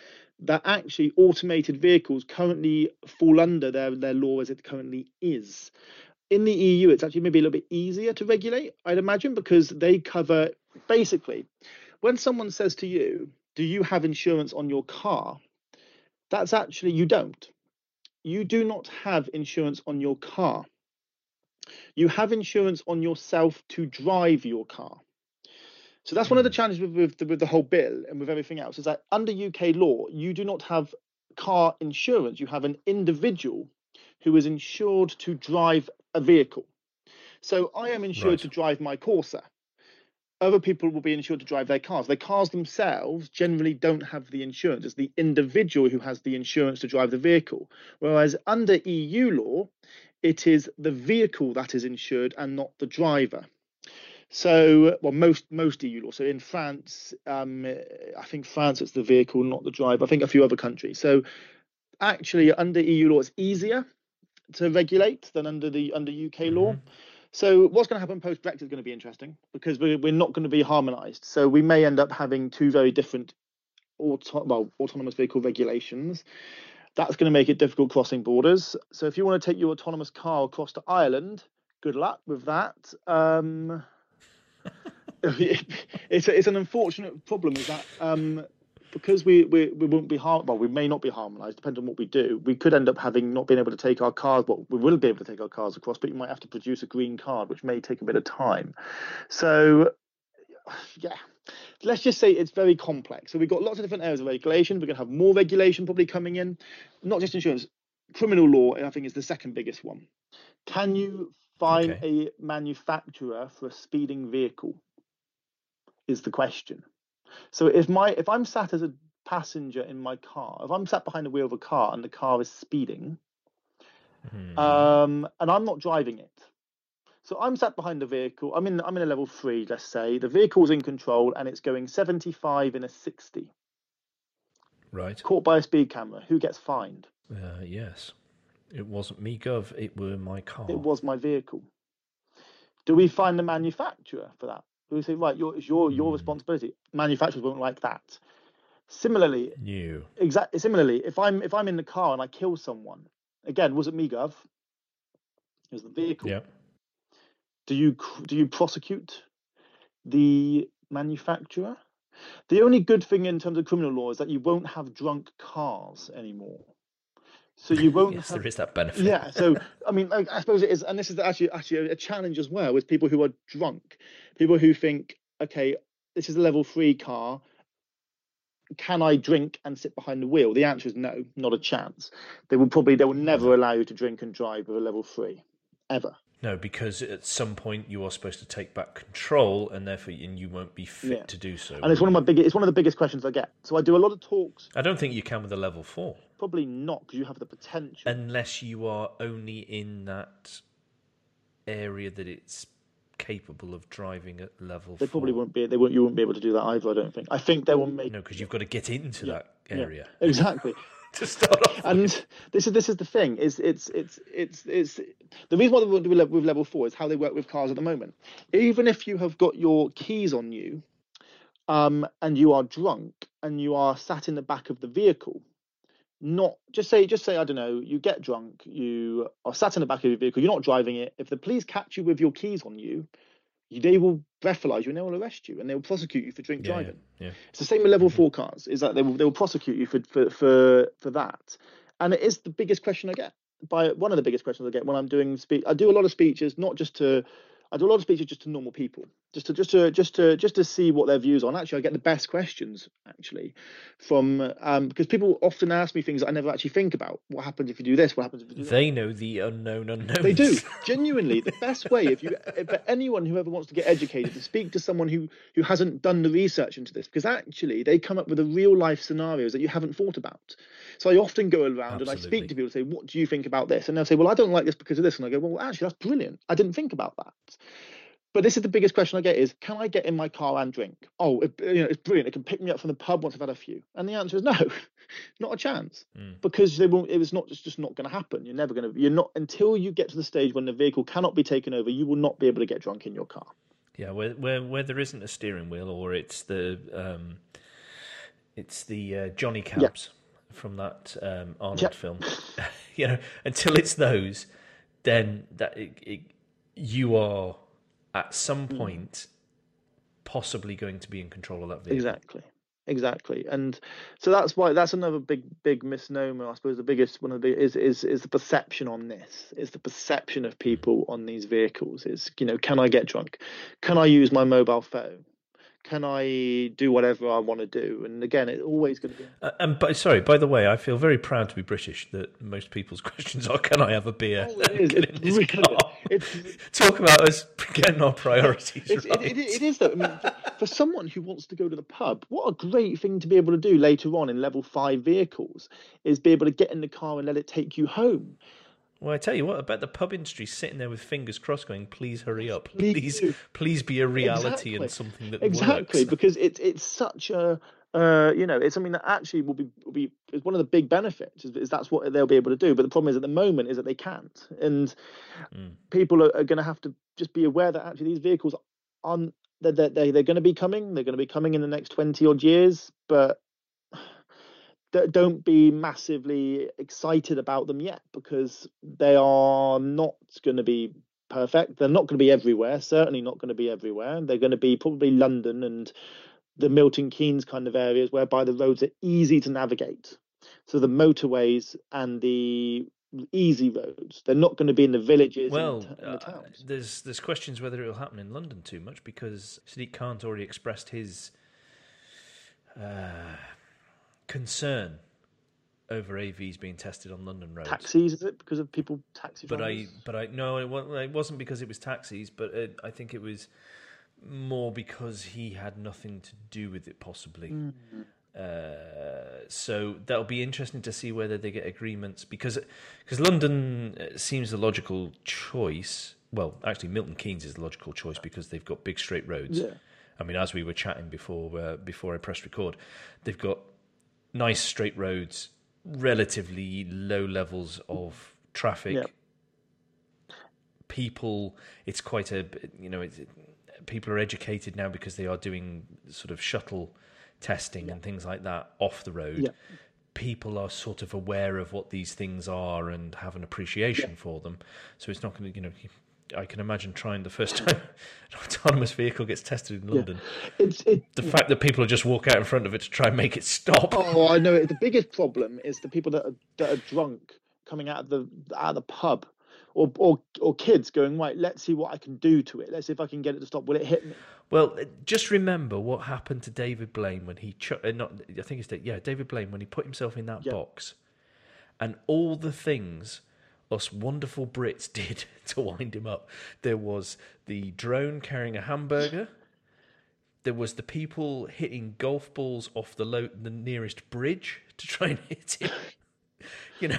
that actually automated vehicles currently fall under their, their law as it currently is. In the EU, it's actually maybe a little bit easier to regulate, I'd imagine, because they cover basically when someone says to you, Do you have insurance on your car? That's actually, you don't. You do not have insurance on your car. You have insurance on yourself to drive your car. So that's one of the hmm. challenges with, with the, with the whole bill and with everything else is that under UK law, you do not have car insurance. You have an individual who is insured to drive a vehicle. So I am insured right. to drive my Corsa. Other people will be insured to drive their cars. Their cars themselves generally don't have the insurance. It's the individual who has the insurance to drive the vehicle. Whereas under EU law, it is the vehicle that is insured and not the driver. So, well, most most EU law. So in France, um, I think France it's the vehicle, not the driver. I think a few other countries. So actually, under EU law, it's easier to regulate than under the under UK mm-hmm. law. So what's going to happen post Brexit is going to be interesting because we're, we're not going to be harmonised. So we may end up having two very different auto- well, autonomous vehicle regulations. That's going to make it difficult crossing borders. So if you want to take your autonomous car across to Ireland, good luck with that. Um, it's a, it's an unfortunate problem is that um, because we, we we won't be har- well we may not be harmonized depending on what we do we could end up having not being able to take our cars but we will be able to take our cars across but you might have to produce a green card which may take a bit of time. So yeah let's just say it's very complex. So we've got lots of different areas of regulation. We're going to have more regulation probably coming in not just insurance criminal law i think is the second biggest one. Can you fine Okay. a manufacturer for a speeding vehicle is the question so if my if I'm sat as a passenger in my car, if I'm sat behind the wheel of a car and the car is speeding, Hmm. um, and I'm not driving it, so I'm sat behind the vehicle. I'm in I'm in a level three, let's say. The vehicle's in control and it's going 75 in a 60. right. Caught by a speed camera, who gets fined? Uh, yes. It wasn't me, Gov. It were my car. It was my vehicle. Do we find the manufacturer for that? We say right, your it's your your Hmm. responsibility? Manufacturers won't like that. Similarly, new. exactly similarly if i'm if i'm in the car and i kill someone again was it me gov it was the vehicle Yeah. do you do you prosecute the manufacturer the only good thing in terms of criminal law is that you won't have drunk cars anymore so you won't Yes, have, there is that benefit. yeah so i mean I, I suppose it is and this is actually actually a challenge as well with people who are drunk people who think okay this is a level three car can i drink and sit behind the wheel? The answer is no not a chance. They will probably they will never mm. allow you to drink and drive with a level three ever No, because at some point you are supposed to take back control, and therefore and you won't be fit Yeah. to do so. and it's one of my big it's one of the biggest questions i get. So i do a lot of talks. I don't think you can with a level four, probably not because you have the potential. Unless you are only in that area that it's capable of driving at level. they probably won't be they won't you won't be able to do that either i don't think. I think they will make No, because you've got to get into that Yeah, area. Exactly to start off. and this is this is the thing is it's it's it's it's the reason why they won't do with level four is how they work with cars at the moment even if you have got your keys on you um and you are drunk and you are sat in the back of the vehicle not just say just say i don't know you get drunk you are sat in the back of your vehicle you're not driving it if the police catch you with your keys on you- they will breathalyze you and they will arrest you and they will prosecute you for drink Yeah, driving yeah, yeah. it's the same with level mm-hmm. four cars. Is that they will they will prosecute you for for for for that, and it is the biggest question I get. By one of the biggest questions I get when I'm doing speech. I do a lot of speeches, not just to. I do a lot of speeches just to normal people, just to just to just to just to see what their views on. Actually, I get the best questions actually from um, because people often ask me things that I never actually think about. What happens if you do this? What happens if you do that? They know the unknown unknown. They do genuinely. The best way, if you, for anyone who ever wants to get educated, to speak to someone who who hasn't done the research into this, because actually they come up with the real life scenarios that you haven't thought about. So I often go around and I speak to people and say, "What do you think about this?" And they'll say, "Well, I don't like this because of this," and I go, "Well, actually, that's brilliant. I didn't think about that." But this is the biggest question I get: is Can I get in my car and drink? Oh, it, you know, it's brilliant. It can pick me up from the pub once I've had a few. And the answer is no, not a chance Mm. because they won't. It was not just just not going to happen. You're never going to. You're not until you get to the stage when the vehicle cannot be taken over. You will not be able to get drunk in your car. Yeah, where, where where there isn't a steering wheel, or it's the um, it's the uh, Johnny Cabs from that um, Arnold Yeah. film. you know, until it's those, then that it, it, you are at some Hmm. point possibly going to be in control of that vehicle. Exactly. Exactly, and so that's why that's another big, big misnomer. I suppose the biggest one of the big is is is the perception on this. Is the perception of people on these vehicles. Is you know, can I get drunk? Can I use my mobile phone? Can I do whatever I want to do? And again, it's always going to be Uh, and by, sorry, by the way, I feel very proud to be British. That most people's questions are, "Can I have a beer?" Oh, it is. It's really- it's- Talk about us getting our priorities It's, right. it, it, it is though. I mean, for, for someone who wants to go to the pub, what a great thing to be able to do later on in level five vehicles is be able to get in the car and let it take you home. Well, I tell you what, I bet the pub industry sitting there with fingers crossed, going, "Please hurry up, Please please, please be a reality Exactly. and something that works. Exactly, works." because it's it's such a Uh, you know, it's something that actually will be will be is one of the big benefits is, is, that's what they'll be able to do. But the problem is at the moment is that they can't, and mm. people are, are going to have to just be aware that actually these vehicles aren't they're, they're, they're going to be coming. They're going to be coming in the next twenty odd years, but don't be massively excited about them yet because they are not going to be perfect. They're not going to be everywhere. Certainly not going to be everywhere. They're going to be probably London and the Milton Keynes kind of areas whereby the roads are easy to navigate. So the motorways and the easy roads. They're not going to be in the villages. Well, and the, and the uh, there's there's questions whether it will happen in London too much because Sadiq Khan's already expressed his uh, concern over AVs being tested on London roads. Taxis, is it because of people taxi But I, but I no, it wasn't because it was taxis, but it, I think it was more because he had nothing to do with it, possibly. Mm. Uh, so that'll be interesting to see whether they get agreements because because London uh, seems the logical choice. Well, actually, Milton Keynes is the logical choice because they've got big straight roads. Yeah. I mean, as we were chatting before uh, before I pressed record, they've got nice straight roads, relatively low levels of traffic. Yeah. People, it's quite a you know, it, people are educated now because they are doing sort of shuttle testing yeah. and things like that off the road. Yeah. People are sort of aware of what these things are and have an appreciation for them. So it's not going to, you know, I can imagine trying the first time an autonomous vehicle gets tested in London. Yeah. It's it, the fact that people just walk out in front of it to try and make it stop. Oh, I know. The biggest problem is the people that are, that are drunk coming out of the out of the pub, or or or kids going right. Let's see what I can do to it. Let's see if I can get it to stop. Will it hit me? Well, just remember what happened to David Blaine when he ch- uh, not. I think it's yeah David Blaine when he put himself in that yeah. box, and all the things us wonderful Brits did to wind him up. There was the drone carrying a hamburger. There was the people hitting golf balls off the low, the nearest bridge to try and hit him. you know,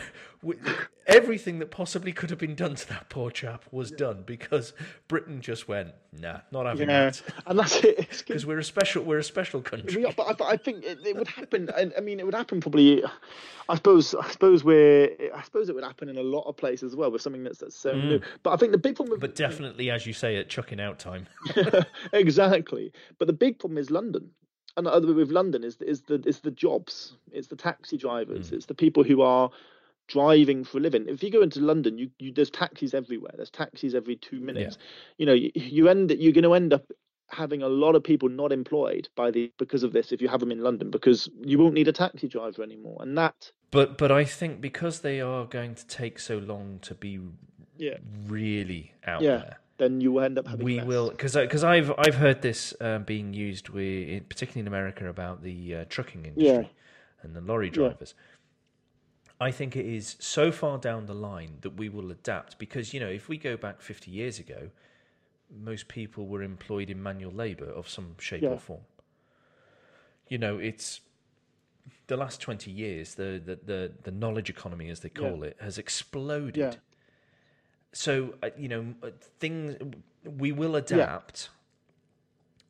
everything that possibly could have been done to that poor chap was done because Britain just went, nah, not having yeah, that. And that's it. Because we're a special, we're a special country. But, I, I think it, it, would happen. I, I mean, it would happen probably. I suppose. I suppose we're. I suppose it would happen in a lot of places as well with something that's, that's so mm. new. But I think the big problem. With, but definitely, as you say, at chucking out time. exactly. But the big problem is London and the other with London is is the is the jobs, it's the taxi drivers, mm. it's the people who are driving for a living. If you go into London, you, you there's taxis everywhere. There's taxis every two minutes. Yeah. You know, you, you end you're going to end up having a lot of people not employed by the because of this if you have them in London because you won't need a taxi driver anymore and that but but I think because they are going to take so long to be yeah really out yeah. there then you will end up having we less. will because because I've I've heard this uh, being used with particularly in America about the uh, trucking industry yeah. and the lorry drivers yeah. I think it is so far down the line that we will adapt because, you know, if we go back 50 years ago, most people were employed in manual labour of some shape yeah. or form. You know, it's the last 20 years, the, the, the, the knowledge economy, as they call yeah. it, has exploded. Yeah. So, uh, you know, uh, things, we will adapt.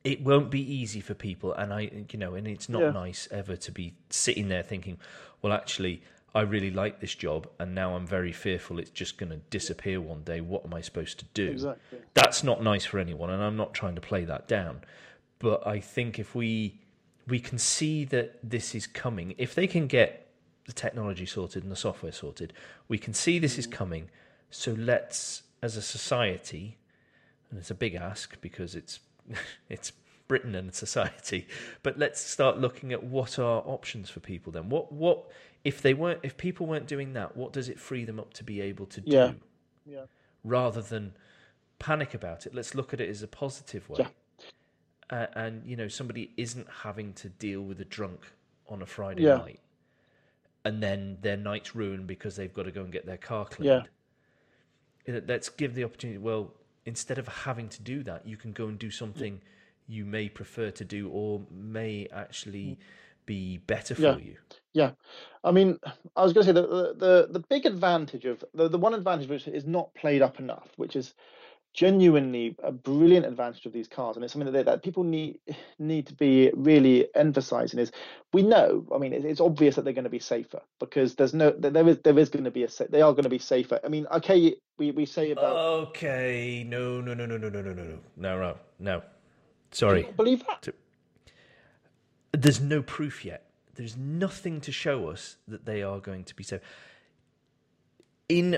It won't be easy for people. And I, you know, and it's not nice ever to be sitting there thinking, well, actually, I really like this job, and now I'm very fearful it's just going to disappear one day. What am I supposed to do? Exactly. That's not nice for anyone, and I'm not trying to play that down. But I think if we we can see that this is coming, if they can get the technology sorted and the software sorted, we can see this is mm. coming. So let's, as a society, and it's a big ask because it's it's Britain and society, but let's start looking at what are options for people. Then what what if they weren't if people weren't doing that what does it free them up to be able to do yeah. Yeah. rather than panic about it let's look at it as a positive way yeah. uh, and you know somebody isn't having to deal with a drunk on a friday yeah. night and then their night's ruined because they've got to go and get their car cleaned yeah. let's give the opportunity well instead of having to do that you can go and do something you may prefer to do or may actually be better for yeah. you yeah, I mean, I was going to say the, the the big advantage of the the one advantage which is not played up enough, which is genuinely a brilliant advantage of these cars, and it's something that, that people need need to be really emphasising. Is we know, I mean, it's obvious that they're going to be safer because there's no there is there is going to be a they are going to be safer. I mean, okay, we we say about okay, no, no, no, no, no, no, no, no, no, no, no, no. Sorry, believe that. There's no proof yet. There's nothing to show us that they are going to be safe. In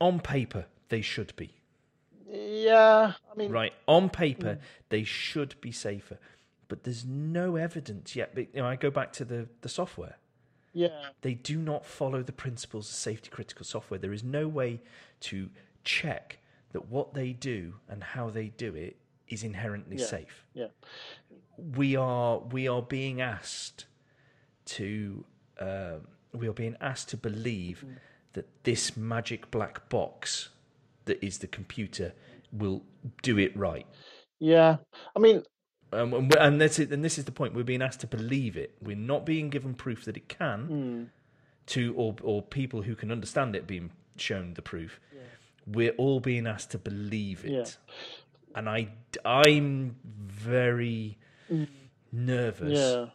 on paper, they should be yeah, I mean, right on paper mm. they should be safer, but there's no evidence yet. But, you know, I go back to the the software. Yeah, they do not follow the principles of safety critical software. There is no way to check that what they do and how they do it is inherently yeah. safe. Yeah, we are we are being asked to um, we are being asked to believe mm. that this magic black box that is the computer will do it right. Yeah, I mean, um, and, and this is and this is the point. We're being asked to believe it. We're not being given proof that it can. Mm. To or or people who can understand it being shown the proof. Yeah. We're all being asked to believe it, yeah. and I I'm very. Nervous yeah.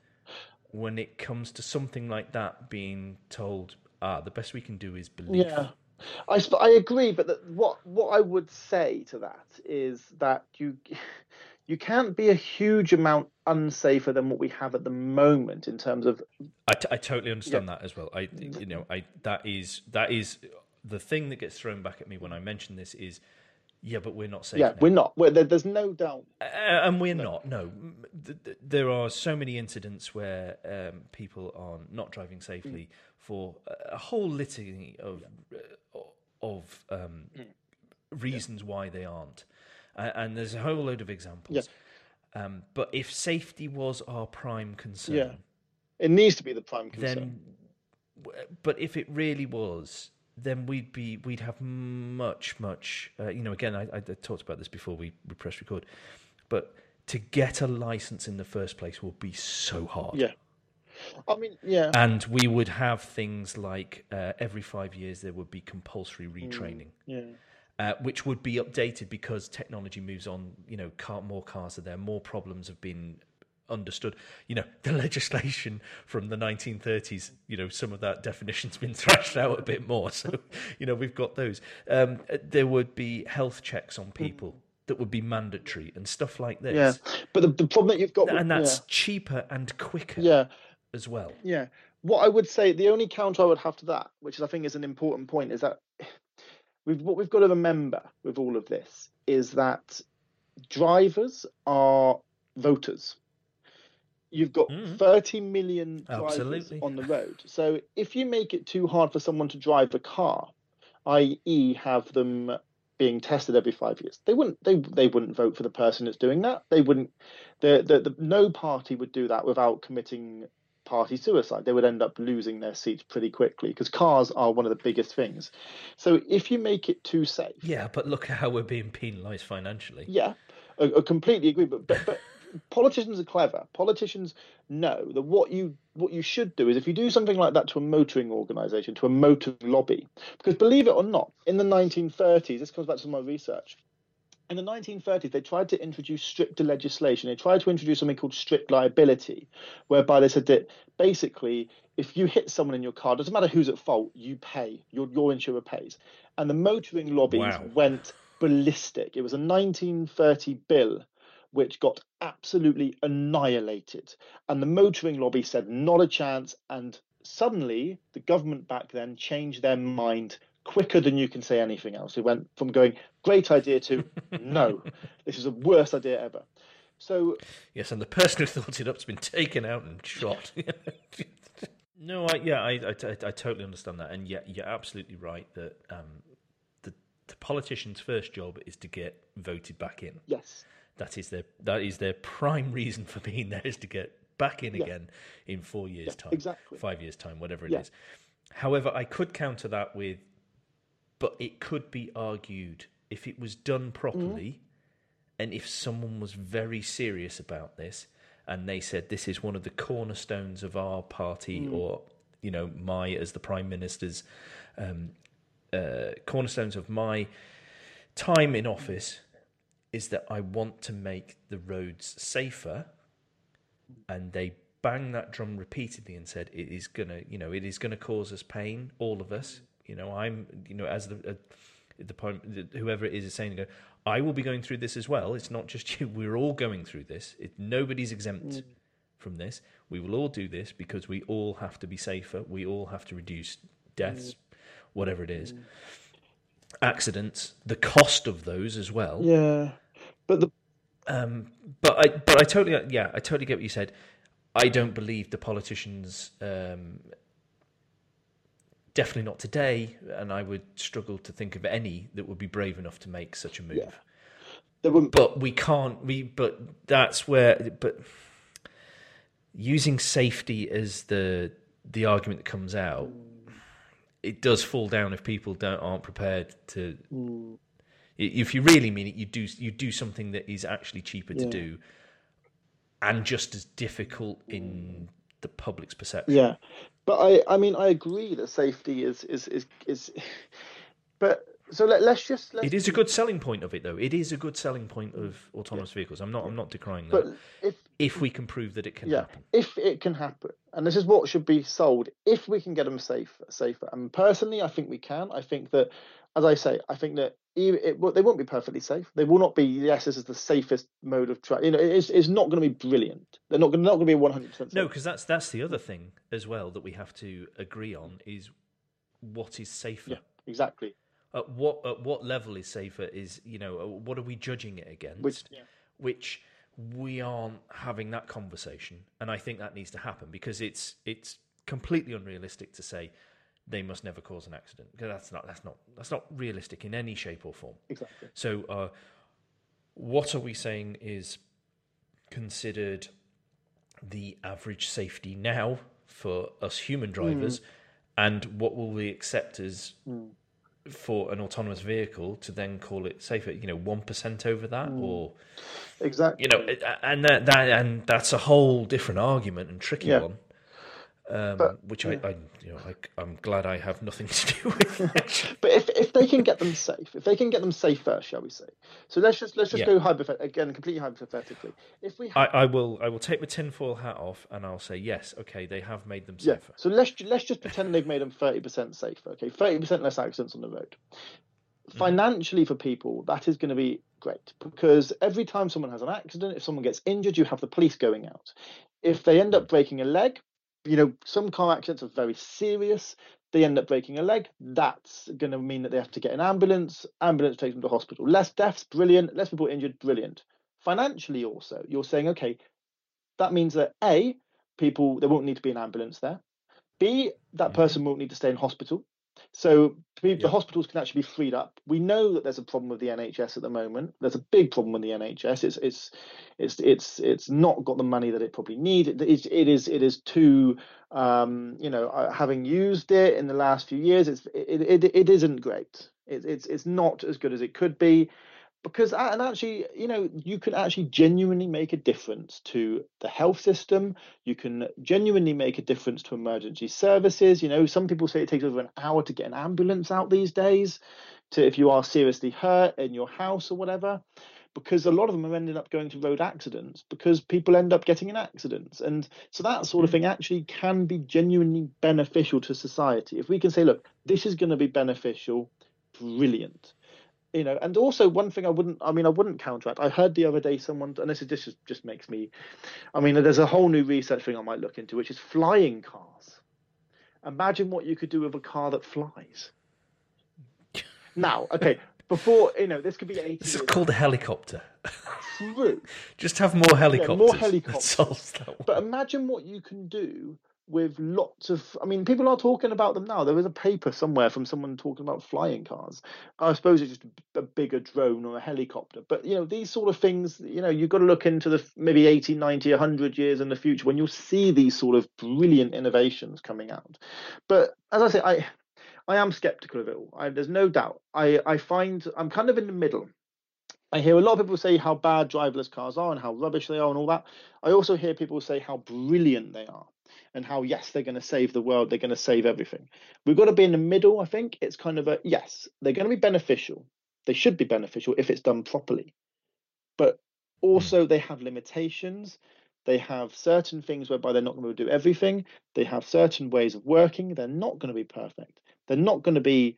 when it comes to something like that being told. Ah, the best we can do is believe. Yeah. I I agree, but that, what what I would say to that is that you you can't be a huge amount unsafer than what we have at the moment in terms of. I, t- I totally understand yeah. that as well. I you know I that is that is the thing that gets thrown back at me when I mention this is. Yeah, but we're not safe. Yeah, now. we're not. We're, there, there's no doubt. Uh, and we're no. not. No, there are so many incidents where um, people are not driving safely mm. for a whole litany of uh, of um, mm. reasons yeah. why they aren't. Uh, and there's a whole load of examples. Yeah. Um, but if safety was our prime concern, yeah. it needs to be the prime concern. Then, but if it really was, then we'd be we'd have much much. Uh, you know, again, I, I, talked about this before we, we press record, but to get a license in the first place will be so hard. Yeah. I mean, yeah. And we would have things like uh, every five years there would be compulsory mm, retraining. Mm, yeah. Uh, which would be updated because technology moves on. You know, car, more cars are there, more problems have been understood. You know, the legislation from the 1930s, you know, some of that definition's been thrashed out a bit more. So, you know, we've got those. Um, there would be health checks on people. Mm. That would be mandatory and stuff like this. Yeah, but the, the problem that you've got, and that's yeah. cheaper and quicker. Yeah, as well. Yeah. What I would say, the only counter I would have to that, which I think is an important point, is that we've what we've got to remember with all of this is that drivers are voters. You've got mm. 30 million drivers Absolutely. on the road. So if you make it too hard for someone to drive a car, i.e., have them being tested every five years. They wouldn't they they wouldn't vote for the person that's doing that. They wouldn't the, the, the no party would do that without committing party suicide. They would end up losing their seats pretty quickly because cars are one of the biggest things. So if you make it too safe, yeah, but look at how we're being penalised financially. Yeah, I, I completely agree. But but, but politicians are clever. Politicians know that what you what you should do is if you do something like that to a motoring organisation, to a motor lobby, because believe it or not, in the 1930s, this comes back to my research in the 1930s, they tried to introduce stricter legislation. They tried to introduce something called strict liability, whereby they said that basically, if you hit someone in your car, doesn't matter who's at fault, you pay. Your your insurer pays. And the motoring lobbies wow. went ballistic. It was a 1930 bill which got absolutely annihilated. And the motoring lobby said not a chance. And suddenly, the government back then changed their mind quicker than you can say anything else. It went from going great idea to no, this is the worst idea ever. So yes, and the person who thought it up has been taken out and shot. no, I, yeah, I, I, I, totally understand that, and yeah, you're absolutely right that um, the the politician's first job is to get voted back in. Yes, that is their that is their prime reason for being there is to get back in yeah. again in four years' yeah, time, exactly five years' time, whatever it yeah. is. However, I could counter that with but it could be argued if it was done properly mm. and if someone was very serious about this and they said this is one of the cornerstones of our party mm. or you know my as the prime minister's um, uh, cornerstones of my time in office is that I want to make the roads safer, and they bang that drum repeatedly and said it is gonna, you know, it is gonna cause us pain, all of us. You know, I'm, you know, as the uh, the point, whoever it is is saying, I will be going through this as well. It's not just you. We're all going through this. It, nobody's exempt mm. from this. We will all do this because we all have to be safer. We all have to reduce deaths, mm. whatever it is. Mm. Accidents, the cost of those as well. Yeah, but the um, but I but I totally yeah I totally get what you said. I don't believe the politicians. Um, definitely not today, and I would struggle to think of any that would be brave enough to make such a move. Yeah. But we can't. We but that's where. But using safety as the the argument that comes out, it does fall down if people don't aren't prepared to. Mm. If you really mean it, you do you do something that is actually cheaper yeah. to do, and just as difficult in the public's perception. Yeah, but I, I mean, I agree that safety is is is, is but so let, us just. Let's it is a good selling point of it, though. It is a good selling point of autonomous yeah. vehicles. I'm not. I'm not decrying that. But if if we can prove that it can yeah, happen, if it can happen, and this is what should be sold, if we can get them safe, safer. And personally, I think we can. I think that as I say, I think that it, it, they won't be perfectly safe. They will not be. Yes, this is the safest mode of travel. You know, it's, it's not going to be brilliant. They're not, not going to be one hundred percent. No, because that's that's the other thing as well that we have to agree on is what is safer. Yeah, exactly. At what at what level is safer? Is you know uh, what are we judging it against? Which, yeah. which we aren't having that conversation, and I think that needs to happen because it's it's completely unrealistic to say they must never cause an accident because that's not that's not that's not realistic in any shape or form. Exactly. So, uh, what are we saying is considered the average safety now for us human drivers, mm. and what will we accept as mm. for an autonomous vehicle to then call it safer? You know, one percent over that, mm. or exactly. You know, and that, that and that's a whole different argument and tricky yeah. one um, but, which I, I, you know, I, am glad I have nothing to do with. but if if they can get them safe, if they can get them safer, shall we say? So let's just let's just yeah. go hypothet- again, completely hypothetically. If we, have... I, I, will I will take my tinfoil hat off and I'll say yes, okay, they have made them safer. Yeah. So let's let's just pretend they've made them thirty percent safer. Okay, thirty percent less accidents on the road. Mm-hmm. Financially, for people, that is going to be great because every time someone has an accident, if someone gets injured, you have the police going out. If they end up breaking a leg, you know, some car accidents are very serious. They end up breaking a leg. That's going to mean that they have to get an ambulance. Ambulance takes them to hospital. Less deaths, brilliant. Less people injured, brilliant. Financially, also, you're saying, okay, that means that A, people, there won't need to be an ambulance there. B, that mm-hmm. person won't need to stay in hospital. So the yeah. hospitals can actually be freed up. We know that there's a problem with the NHS at the moment. There's a big problem with the NHS. It's it's it's it's it's not got the money that it probably needs. It, it, it is it is too um, you know uh, having used it in the last few years. It's it it, it isn't great. It, it's it's not as good as it could be because and actually you know you can actually genuinely make a difference to the health system. You can genuinely make a difference to emergency services. You know some people say it takes over an hour to get an ambulance out these days to if you are seriously hurt in your house or whatever because a lot of them are ending up going to road accidents because people end up getting in accidents. And so that sort of mm. thing actually can be genuinely beneficial to society. If we can say look this is going to be beneficial brilliant you know and also one thing i wouldn't i mean i wouldn't counteract i heard the other day someone and this is this just, just makes me i mean there's a whole new research thing i might look into which is flying cars. Imagine what you could do with a car that flies. Now okay before you know this could be 80 this is called a helicopter. True. Just have more helicopters yeah, more helicopters. But imagine what you can do with lots of i mean people are talking about them now. There is a paper somewhere from someone talking about flying cars. I suppose it's just a bigger drone or a helicopter but you know these sort of things you know you've got to look into the maybe 80 90 100 years in the future when you'll see these sort of brilliant innovations coming out. But as i say i i am skeptical of it all. I, there's no doubt. I i find i'm kind of in the middle. I hear a lot of people say how bad driverless cars are and how rubbish they are and all that. I also hear people say how brilliant they are and how yes they're going to save the world they're going to save everything we've got to be in the middle i think it's kind of a yes they're going to be beneficial they should be beneficial if it's done properly. But hmm. also, they have limitations. They have certain things whereby they're not going to do everything. They have certain ways of working. They're not going to be perfect. They're not going to be,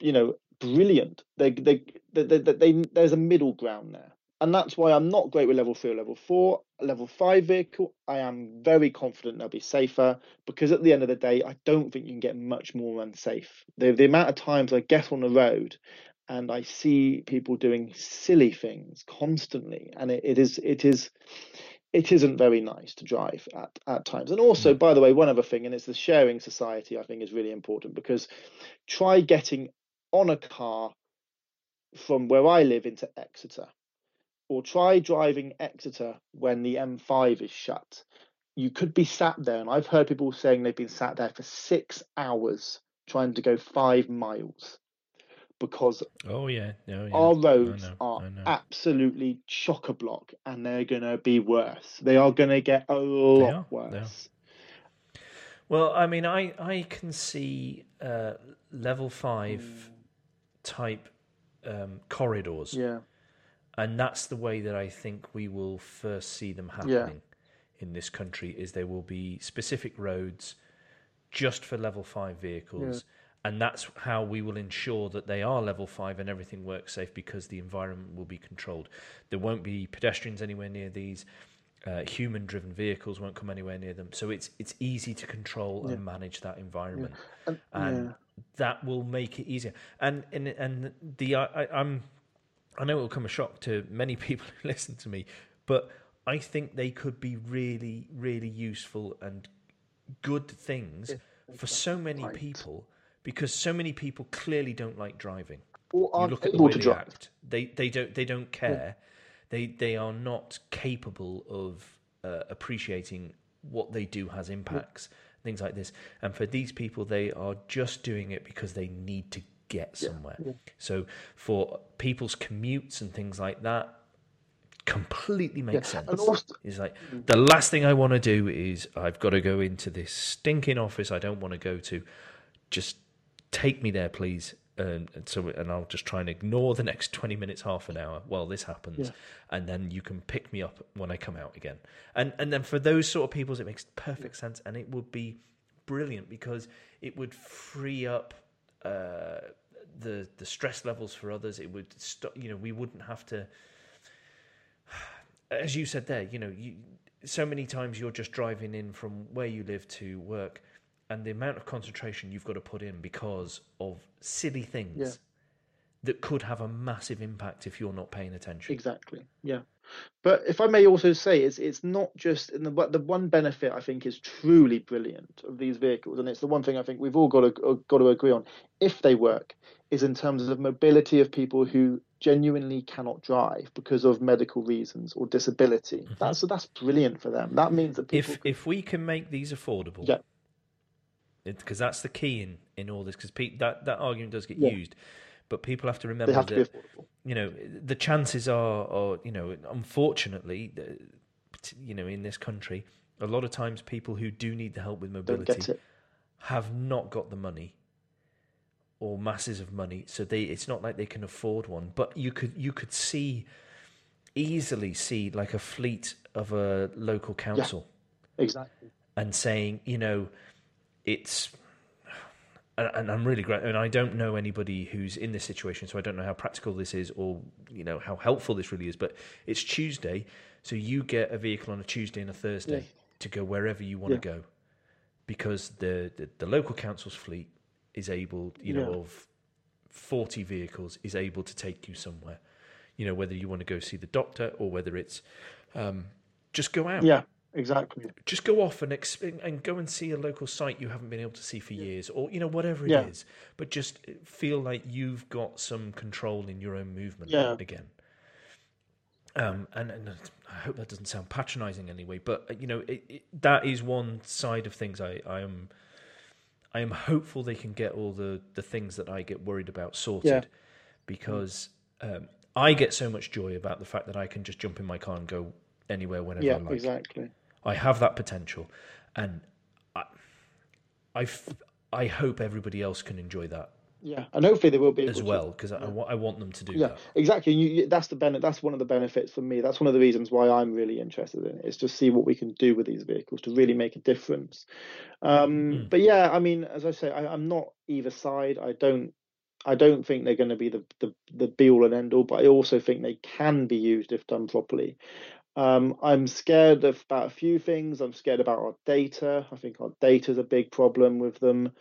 you know, brilliant. They, they, they, they, they, there's a middle ground there. And that's why I'm not great with level three or level four. A level five vehicle, I am very confident they'll be safer because at the end of the day, I don't think you can get much more unsafe. The, the amount of times I get on the road and I see people doing silly things constantly, and it, it is it is it isn't very nice to drive at, at times. And also, mm. by the way, one other thing, and it's the sharing society, I think is really important because try getting on a car from where I live into Exeter, or try driving Exeter when the M5 is shut. You could be sat there, and I've heard people saying they've been sat there for six hours trying to go five miles because oh yeah, oh, yeah. our roads know, are absolutely chock a block and they're going to be worse. They are going to get a lot worse. Well, I mean, I I can see uh, level five mm. type um, corridors. Yeah, and that's the way that I think we will first see them happening yeah. in this country. Is there will be specific roads just for level five vehicles. Yeah and that's how we will ensure that they are level five and everything works safe because the environment will be controlled. There won't be pedestrians anywhere near these. Uh, human-driven vehicles won't come anywhere near them, so it's it's easy to control yeah. and manage that environment, yeah. and, and yeah. that will make it easier. And and and the I, I'm I know it will come a shock to many people who listen to me, but I think they could be really really useful and good things for so many right. people because so many people clearly don't like driving. Or aren't you look at the way they drive. act. They they don't they don't care. Yeah. They they are not capable of uh, appreciating what they do has impacts. Yeah. Things like this, and for these people, they are just doing it because they need to get somewhere. Yeah. So for people's commutes and things like that, completely makes yeah. sense. Also, it's like mm. the last thing I want to do is I've got to go into this stinking office I don't want to go to. Just take me there, please. And, and, so, and I'll just try and ignore the next twenty minutes, half an hour while this happens, yeah. and then you can pick me up when I come out again. And and then for those sort of people, it makes perfect sense, and it would be brilliant because it would free up uh, the the stress levels for others. It would. You know, we wouldn't have to. As you said there, you know, you, so many times you're just driving in from where you live to work and the amount of concentration you've got to put in because of silly things yeah. that could have a massive impact if you're not paying attention. Exactly. Yeah. But if I may also say, it's it's not just in the the one benefit I think is truly brilliant of these vehicles, and it's the one thing I think we've all got to uh, got to agree on. If they work, is in terms of mobility of people who genuinely cannot drive because of medical reasons or disability. Mm-hmm. That's that's brilliant for them. That means that if can... if we can make these affordable, yeah because that's the key in, in all this. Because that that argument does get yeah. used, but people have to remember have that to you know the chances are, or you know, unfortunately, you know, in this country, a lot of times people who do need the help with mobility have not got the money or masses of money, so they it's not like they can afford one. But you could you could see easily see like a fleet of a local council, yeah, exactly, and saying you know it's and I'm really great. And I don't know anybody who's in this situation, so I don't know how practical this is, or you know how helpful this really is. But it's Tuesday, so you get a vehicle on a Tuesday and a Thursday yeah. to go wherever you want yeah. to go, because the, the, the local council's fleet is able, you know, of forty vehicles is able to take you somewhere. You know whether you want to go see the doctor or whether it's um, just go out. Yeah, exactly. Just go off and exp- and go and see a local site you haven't been able to see for years, or you know whatever it yeah. is. But just feel like you've got some control in your own movement yeah. again. Um, and, and I hope that doesn't sound patronising anyway, but uh, you know it, it, that is one side of things. I, I am I am hopeful they can get all the the things that I get worried about sorted, yeah. because um, I get so much joy about the fact that I can just jump in my car and go anywhere whenever yeah, I like. Exactly. I have that potential, and I, I, I hope everybody else can enjoy that Yeah, and hopefully they will be as well because I, I, want them to do yeah, that. exactly. You, that's the benefit. That's one of the benefits for me. That's one of the reasons why I'm really interested in it. Is to see what we can do with these vehicles to really make a difference. Um, mm. But yeah, I mean, as I say, I, I'm not either side. I don't I don't think they're going to be the, the, the be all and end all, but I also think they can be used if done properly. Um, I'm scared of about a few things. I'm scared about our data. I think our data is a big problem with them.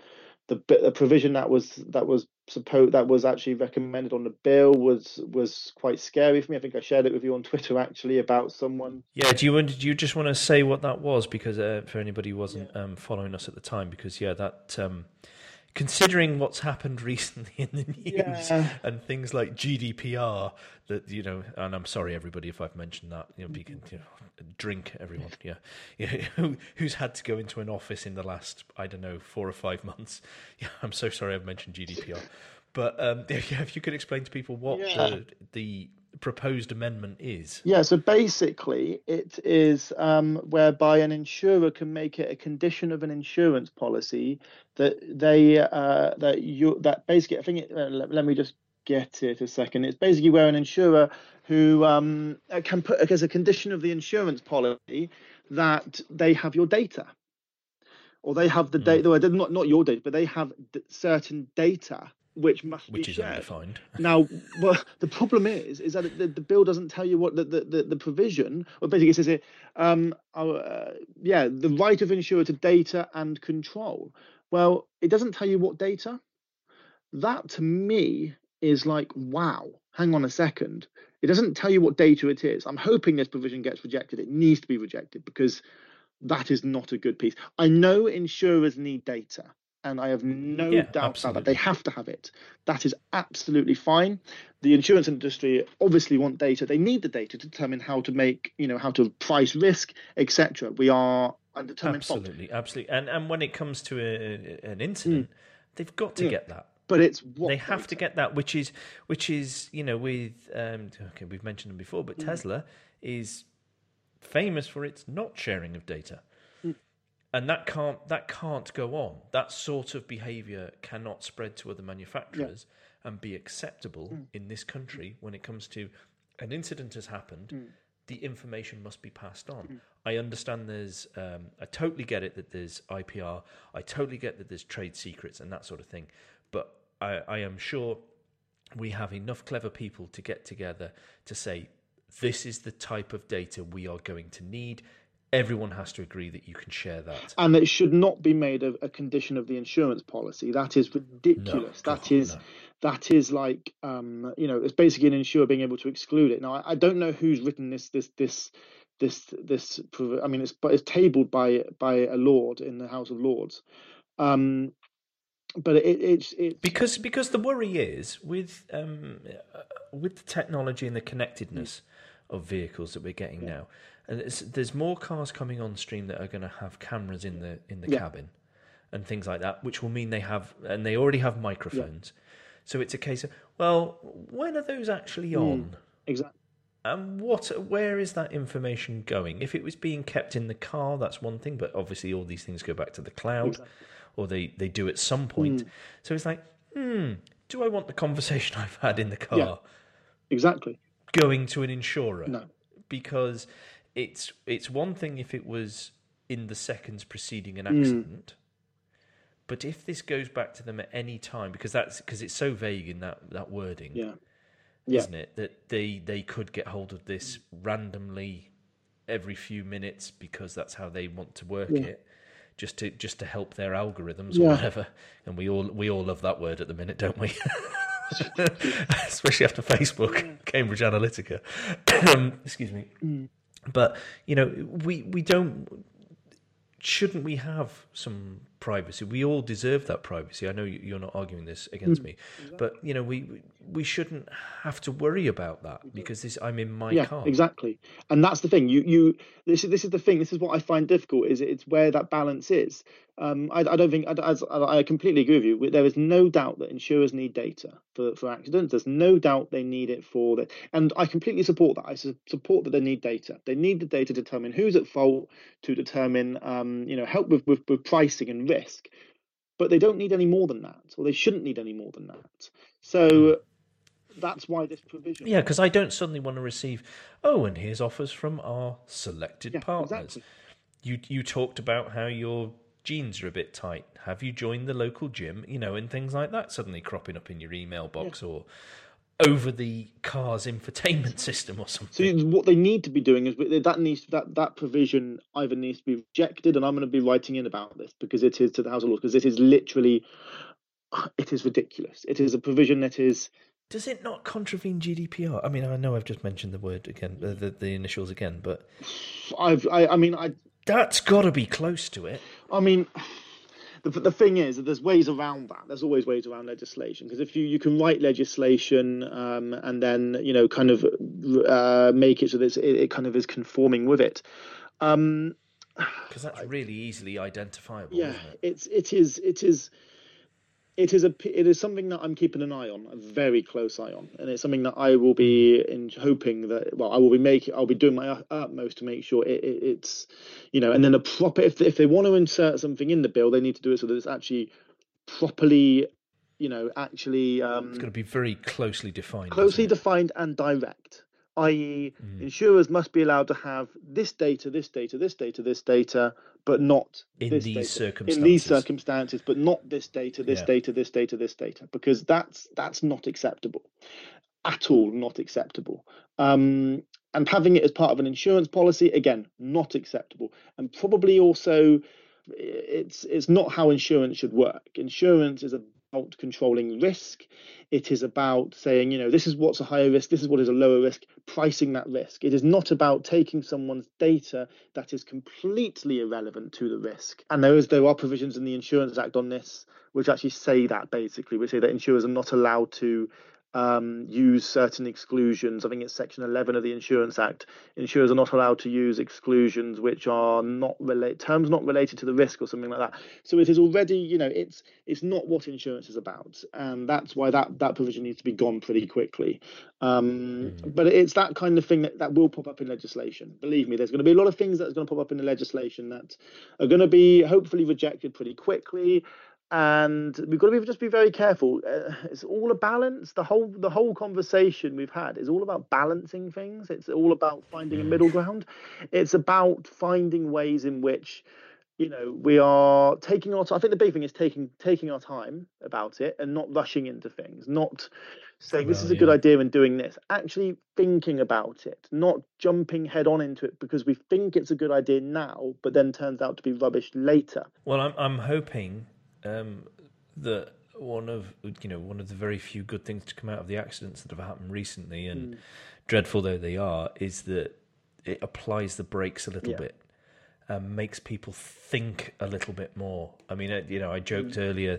The, the provision that was that was supposed that was actually recommended on the bill was was quite scary for me. I think I shared it with you on Twitter actually about someone. Yeah, do you do you just want to say what that was because uh, for anybody who wasn't yeah. um, following us at the time because yeah that. Um, considering what's happened recently in the news yeah. and things like GDPR, that you know, and I'm sorry everybody if I've mentioned that. You know, can you know, drink everyone. Yeah, yeah. Who, who's had to go into an office in the last I don't know four or five months? Yeah, I'm so sorry I've mentioned GDPR. But um, yeah, if you could explain to people what yeah. the, the proposed amendment is. Yeah, so basically, it is um, whereby an insurer can make it a condition of an insurance policy that they uh, that you that basically I think it, uh, let, let, me just get it a second. It's basically where an insurer who um, can put as a condition of the insurance policy that they have your data. Or they have the data. mm. data, not not your data, but they have certain data which must which be is shared. undefined. now, well, the problem is, is that the, the bill doesn't tell you what the, the, the, the provision, or basically it says it, um, uh, yeah, the right of insurer to data and control. Well, it doesn't tell you what data. That to me is like, wow, hang on a second. It doesn't tell you what data it is. I'm hoping this provision gets rejected. It needs to be rejected because that is not a good piece. I know insurers need data and I have no yeah, doubt absolutely. about that. They have to have it. That is absolutely fine. The insurance industry obviously want data. They need the data to determine how to make, you know, how to price risk, etc. We are undetermined. Absolutely, fault. absolutely. And and when it comes to a, an incident, mm. they've got to get that. But it's they have data? to get that, which is which is you know with um, okay we've mentioned them before, but mm. Tesla is famous for its not sharing of data and that can't that can't go on. That sort of behaviour cannot spread to other manufacturers yeah. and be acceptable mm. in this country when it comes to an incident has happened. Mm. The information must be passed on. Mm. I understand there's, um, I totally get it that there's IPR. I totally get that there's trade secrets and that sort of thing. But I, I am sure we have enough clever people to get together to say, this is the type of data we are going to need everyone has to agree that you can share that. And it should not be made a, a condition of the insurance policy. That is ridiculous. No, that God, is no. that is like um, you know, it's basically an insurer being able to exclude it. Now I, I don't know who's written this this this this this I mean it's but it's tabled by by a lord in the House of Lords. Um, but it, it's it's because because the worry is with um, uh, with the technology and the connectedness mm. of vehicles that we're getting yeah. now and there's more cars coming on stream that are going to have cameras in the in the yeah. cabin and things like that, which will mean they have and they already have microphones. Yeah. So it's a case of well, when are those actually hmm. on? Mm, exactly. And what, where is that information going? If it was being kept in the car, that's one thing. But obviously, all these things go back to the cloud, exactly. or they they do at some point. Mm. So it's like, hmm, do I want the conversation I've had in the car? Yeah, exactly. Going to an insurer? No, because it's it's one thing if it was in the seconds preceding an hmm. accident. Mm. But if this goes back to them at any time, because that's because it's so vague in that, that wording, yeah. yeah. isn't it? That they they could get hold of this randomly every few minutes because that's how they want to work yeah. it, just to just to help their algorithms or whatever. And we all we all love that word at the minute, don't we? Especially after Facebook, Cambridge Analytica. excuse me. Mm. But you know, we we don't. Shouldn't we have some privacy? We all deserve that privacy. I know you're not arguing this against mm. me, but you know, we we shouldn't have to worry about that because this I'm in my yeah, car. Exactly, and that's the thing. You you this is this is the thing. This is what I find difficult. Is it's where that balance is. Um, I, I don't think I, I, I completely agree with you. There is no doubt that insurers need data for, for accidents. There's no doubt they need it for that, and I completely support that. I support that they need data. They need the data to determine who's at fault, to determine um, you know help with, with, with pricing and risk but they don't need any more than that, or they shouldn't need any more than that. So hmm. that's why this provision. Yeah, because I don't suddenly want to receive, oh, and here's offers from our selected Yeah, partners. exactly. You you talked about how your jeans are a bit tight. Have you joined the local gym? You know, and things like that suddenly cropping up in your email box or over the car's infotainment system or something. So what they need to be doing is that needs that that provision either needs to be rejected, and I'm going to be writing in about this because it is to the House of Lords because it is literally it is ridiculous. It is a provision that is Does it not contravene GDPR? I mean, I know I've just mentioned the word again, the, the initials again, but I've I, I mean I that's got to be close to it. I mean, the, the thing is that there's ways around that. There's always ways around legislation because if you, you can write legislation um, and then you know kind of uh, make it so that it, it kind of is conforming with it. Um, Because that's really easily identifiable, yeah, isn't it? it's it is it is it is a it is something that I'm keeping an eye on, a very close eye on, and it's something that I will be in hoping that well, I will be making, I'll be doing my utmost to make sure it, it, it's, you know, and then a proper if if they want to insert something in the bill, they need to do it so that it's actually properly, you know, actually um, It's got to be very closely defined. closely defined and direct. I.e., Mm. insurers must be allowed to have this data, this data, this data, this data, but not In this these data. circumstances. In these circumstances, but not this data, this Yeah. data, this data, this data, because that's that's not acceptable, at all not acceptable. Um, and having it as part of an insurance policy, again, not acceptable, and probably also it's it's not how insurance should work. Insurance is about controlling risk. It is about saying, you know, this is what's a higher risk, this is what is a lower risk, pricing that risk. It is not about taking someone's data that is completely irrelevant to the risk. And there is there are provisions in the Insurance Act on this which actually say that basically, which say that insurers are not allowed to um, use certain exclusions. I think it's Section 11 of the Insurance Act. Insurers are not allowed to use exclusions which are not relate terms not related to the risk or something like that. So it is already, you know, it's it's not what insurance is about, and that's why that that provision needs to be gone pretty quickly. Um, But it's that kind of thing that, that will pop up in legislation. Believe me, there's going to be a lot of things that's going to pop up in the legislation that are going to be hopefully rejected pretty quickly and we've got to be, just be very careful. Uh, it's all a balance. The whole the whole conversation we've had is all about balancing things. It's all about finding a middle ground. It's about finding ways in which you know we are taking our time. I think the big thing is taking taking our time about it and not rushing into things. Not saying this Well, is a good idea and doing this. Actually thinking about it, not jumping head on into it because we think it's a good idea now, but then turns out to be rubbish later. Well, I'm I'm hoping um, that one of you know one of the very few good things to come out of the accidents that have happened recently, and dreadful though they are, is that it applies the brakes a little Yeah. bit and makes people think a little bit more. I mean, uh, you know, I joked earlier.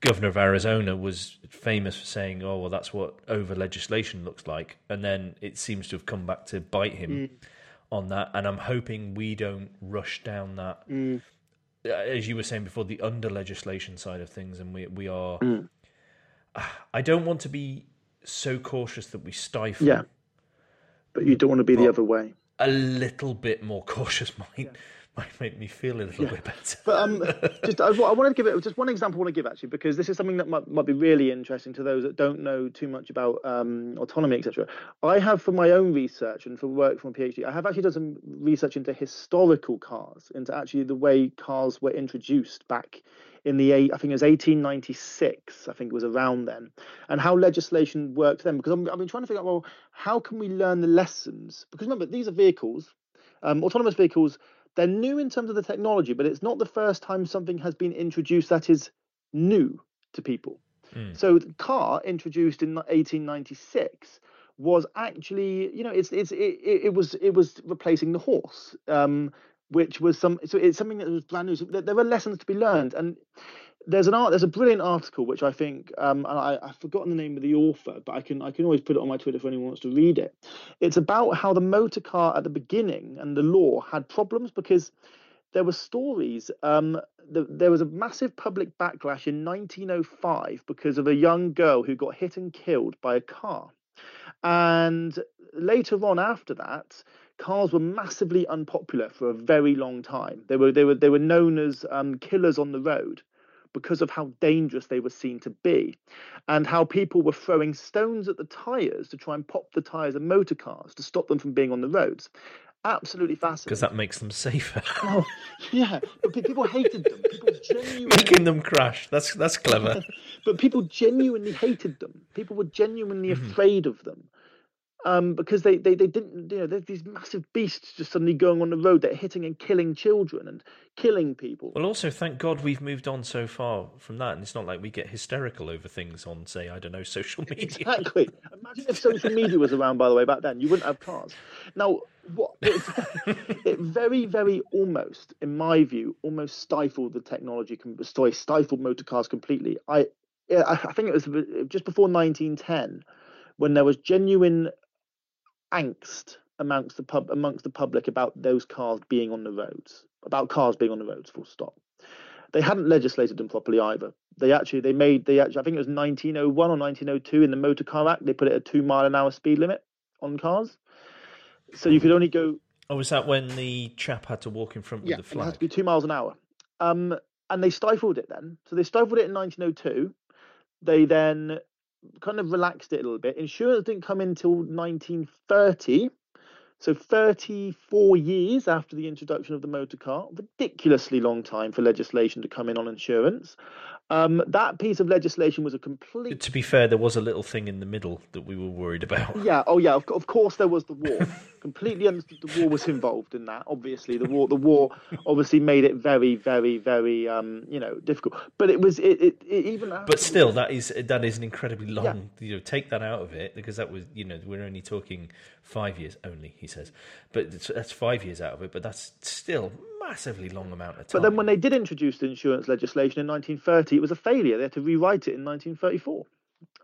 The governor of Arizona was famous for saying, "Oh, well, that's what over legislation looks like," and then it seems to have come back to bite him on that. And I'm hoping we don't rush down that uh, as you were saying before, the under legislation side of things, and we we are. Mm. I don't want to be so cautious that we stifle. Yeah. But you don't want to be the other way. A little bit more cautious might might make me feel a little bit better. But um, just I, I wanted to give it just one example. I want to give actually because this is something that might, might be really interesting to those that don't know too much about um, autonomy, etc. I have for my own research and for work from a PhD, I have actually done some research into historical cars, into actually the way cars were introduced back in the eight, I think it was 1896. I think it was around then, and how legislation worked then. Because I'm, I've been trying to figure out well, how can we learn the lessons? Because remember, these are vehicles, um, autonomous vehicles they're new in terms of the technology, but it's not the first time something has been introduced that is new to people. Mm. So the car introduced in 1896 was actually, you know, it's it's it, it, it was it was replacing the horse, um, which was some so it's something that was brand new. So there, were lessons to be learned, and there's an art there's a brilliant article which I think um, and I, I've forgotten the name of the author, but I can I can always put it on my Twitter if anyone wants to read it. It's about how the motor car at the beginning and the law had problems because there were stories. Um, the, there was a massive public backlash in 1905 because of a young girl who got hit and killed by a car. And later on, after that, cars were massively unpopular for a very long time. They were they were they were known as um, killers on the road because of how dangerous they were seen to be, and how people were throwing stones at the tyres to try and pop the tyres of motor cars to stop them from being on the roads. Absolutely fascinating. Because that makes them safer. oh, yeah, but people hated them. People genuinely making them crash. That's that's clever. but people genuinely hated them. People were genuinely mm-hmm. afraid of them um, because they, they, they didn't, you know, there's these massive beasts just suddenly going on the road that are hitting and killing children and killing people. Well, also, thank God we've moved on so far from that. And it's not like we get hysterical over things on, say, I don't know, social media. Exactly. Imagine if social media was around, by the way, back then. You wouldn't have cars. Now, what it, it very, very almost, in my view, almost stifled the technology, sorry, stifled motor cars completely. I, I think it was just before 1910 when there was genuine angst amongst the pub amongst the public about those cars being on the roads, about cars being on the roads. Full stop. They hadn't legislated them properly either. They actually they made they actually I think it was 1901 or 1902 in the Motor Car Act they put it at two mile an hour speed limit on cars, so you could only go. Oh, was that when the chap had to walk in front yeah, with the flag? it had to be two miles an hour. Um, and they stifled it then. So they stifled it in 1902. They then kind of relaxed it a little bit. Insurance didn't come in until 1930. So 34 years after the introduction of the motor car, ridiculously long time for legislation to come in on insurance. Um, that piece of legislation was a complete. To be fair, there was a little thing in the middle that we were worried about. Yeah. Oh, yeah. Of, of course, there was the war. Completely understood the war was involved in that. Obviously, the war. The war obviously made it very, very, very, um, you know, difficult. But it was it, it, it even. But still, that is that is an incredibly long. Yeah. You know, take that out of it because that was you know we're only talking five years only. He says, but that's five years out of it. But that's still massively long amount of time. But then when they did introduce the insurance legislation in 1930, it was a failure. They had to rewrite it in 1934.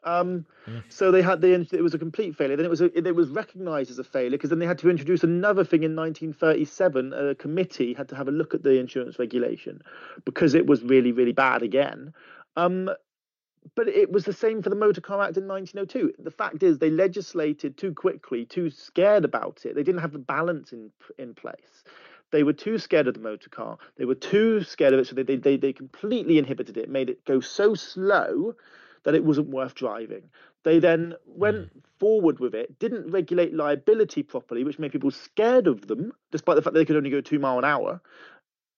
Um, mm. So they had the it was a complete failure. Then it was a, it was recognised as a failure because then they had to introduce another thing in 1937. A committee had to have a look at the insurance regulation because it was really really bad again. Um, but it was the same for the Motor Car Act in 1902. The fact is, they legislated too quickly, too scared about it. They didn't have the balance in in place. They were too scared of the motor car. They were too scared of it, so they, they, they, completely inhibited it, made it go so slow that it wasn't worth driving. They then went mm. forward with it, didn't regulate liability properly, which made people scared of them, despite the fact that they could only go two mile an hour.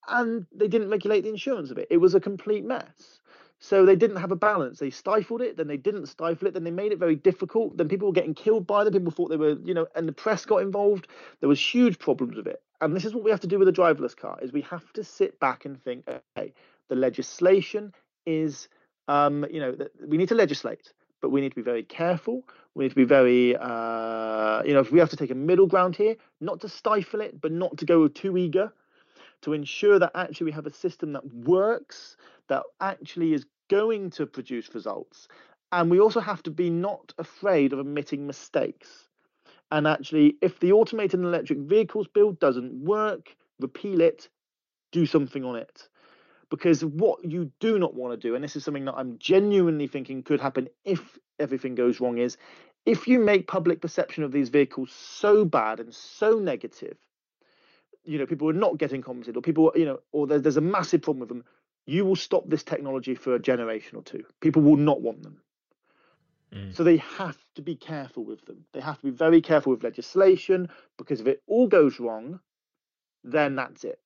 And they didn't regulate the insurance of it. It was a complete mess. So they didn't have a balance. They stifled it, then they didn't stifle it, then they made it very difficult. Then people were getting killed by them. People thought they were, you know, and the press got involved. There was huge problems with it. And this is what we have to do with a driverless car: is we have to sit back and think, okay, the legislation is, um, you know, we need to legislate, but we need to be very careful. We need to be very, uh, you know, if we have to take a middle ground here, not to stifle it, but not to go too eager to ensure that actually we have a system that works, that actually is going to produce results. And we also have to be not afraid of admitting mistakes. And actually, if the automated electric vehicles bill doesn't work, repeal it, do something on it. Because what you do not want to do, and this is something that I'm genuinely thinking could happen if everything goes wrong, is if you make public perception of these vehicles so bad and so negative you know people are not getting compensated or people you know or there's, there's a massive problem with them you will stop this technology for a generation or two. People will not want them. Mm. so they have to be careful with them. They have to be very careful with legislation because if it all goes wrong then that's it.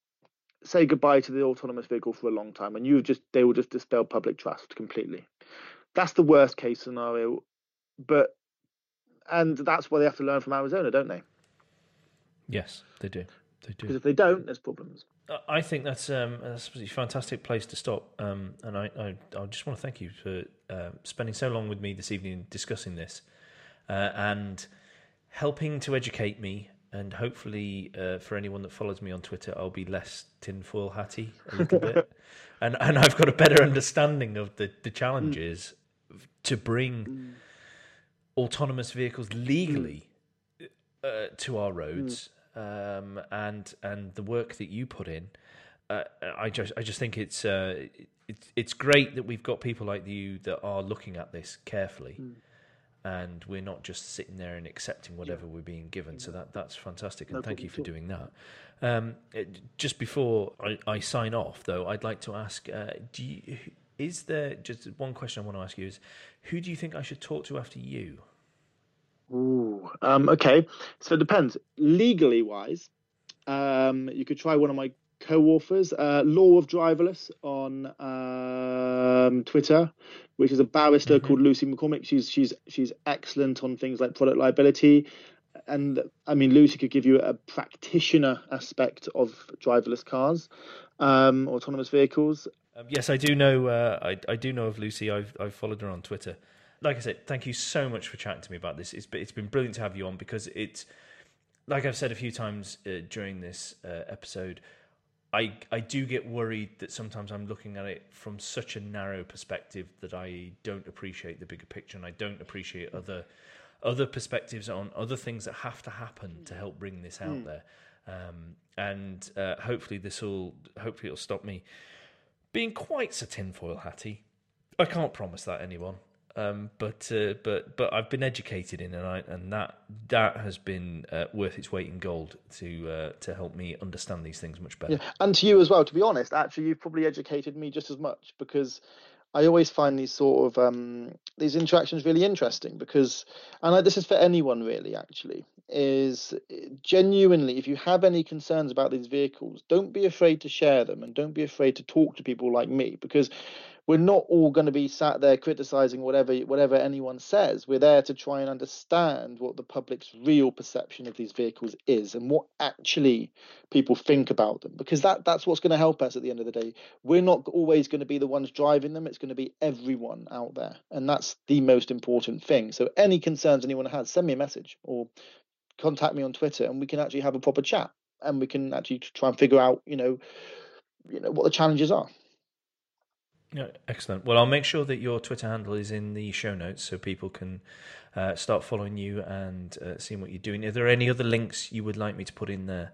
Say goodbye to the autonomous vehicle for a long time and you just they will just dispel public trust completely. That's the worst case scenario but and that's why they have to learn from arizona don't they? Yes they do they do. Because if they don't, there's problems. I think that's um, that's a fantastic place to stop. Um, and I, I, I, just want to thank you for uh, spending so long with me this evening discussing this uh, and helping to educate me. And hopefully, uh, for anyone that follows me on Twitter, I'll be less tinfoil hatty a little bit, and and I've got a better understanding of the the challenges mm. to bring mm. autonomous vehicles legally mm. to our roads um, and and the work that you put in. Uh, I just I just think it's uh, it's it's great that we've got people like you that are looking at this carefully, mm. and we're not just sitting there and accepting whatever yeah. we're being given. So that that's fantastic, and no thank you for doing that. Um, just before I, I, sign off, though, I'd like to ask: uh, Do you Is there just one question I want to ask you is who do you think I should talk to after you? Ooh, um, okay. So it depends. Legally wise, um, you could try one of my co-authors, uh, Law of Driverless on um, Twitter, which is a barrister mm-hmm. called Lucy McCormick. She's she's she's excellent on things like product liability, and I mean Lucy could give you a practitioner aspect of driverless cars, um, autonomous vehicles. Um, yes, I do know. Uh, I I do know of Lucy. I've I've followed her on Twitter. Like I said, thank you so much for chatting to me about this. It's it's been brilliant to have you on because it's like I've said a few times uh, during this uh, episode I I do get worried that sometimes I'm looking at it from such a narrow perspective that I don't appreciate the bigger picture and I don't appreciate other other perspectives on other things that have to happen to help bring this out mm. there. Um, and uh, hopefully this will hopefully it'll stop me being quite so tinfoil hatty. I can't promise that anyone. Um, but uh, but but I've been educated in and I, and that that has been uh, worth its weight in gold to uh, to help me understand these things much better. Yeah. And to you as well. To be honest, actually, you've probably educated me just as much because I always find these sort of um, these interactions really interesting because, and I, this is for anyone really. Actually, is genuinely if you have any concerns about these vehicles, don't be afraid to share them and don't be afraid to talk to people like me because we're not all going to be sat there criticizing whatever whatever anyone says. We're there to try and understand what the public's real perception of these vehicles is and what actually people think about them, because that that's what's going to help us at the end of the day. We're not always going to be the ones driving them; it's going to be everyone out there, and that's the most important thing. So, any concerns anyone has, send me a message or contact me on Twitter, and we can actually have a proper chat, and we can actually try and figure out, you know, you know what the challenges are. Yeah, excellent. Well, I'll make sure that your Twitter handle is in the show notes so people can uh, start following you and uh, seeing what you're doing. Are there any other links you would like me to put in there?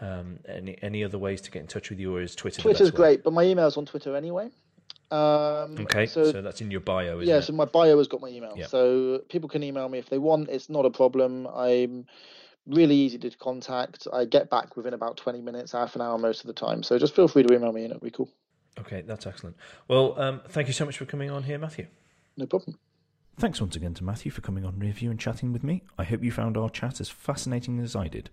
Um, any any other ways to get in touch with you, or is Twitter? Twitter's great, but my email's on Twitter anyway. Um, okay, so, so, that's in your bio, yeah. It? So my bio has got my email, yeah. so people can email me if they want. It's not a problem. I'm really easy to contact. I get back within about 20 minutes, half an hour most of the time. So just feel free to email me, and it'll be cool. Okay, that's excellent. Well, um, thank you so much for coming on here, Matthew. No problem. Thanks once again to Matthew for coming on Rearview and chatting with me. I hope you found our chat as fascinating as I did.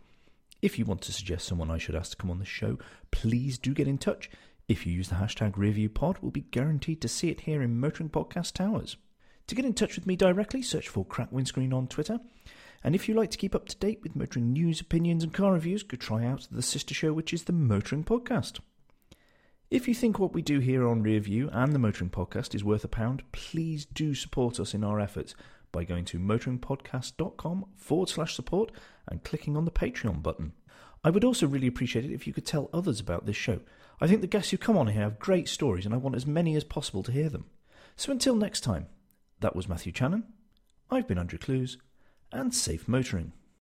If you want to suggest someone I should ask to come on the show, please do get in touch. If you use the hashtag ReviewPod, we'll be guaranteed to see it here in Motoring Podcast Towers. To get in touch with me directly, search for Crack Windscreen on Twitter. And if you like to keep up to date with motoring news, opinions, and car reviews, go try out the sister show, which is the Motoring Podcast. If you think what we do here on Rearview and the Motoring Podcast is worth a pound, please do support us in our efforts by going to motoringpodcast.com forward slash support and clicking on the Patreon button. I would also really appreciate it if you could tell others about this show. I think the guests who come on here have great stories and I want as many as possible to hear them. So until next time, that was Matthew Channon, I've been Andrew Clues, and safe motoring.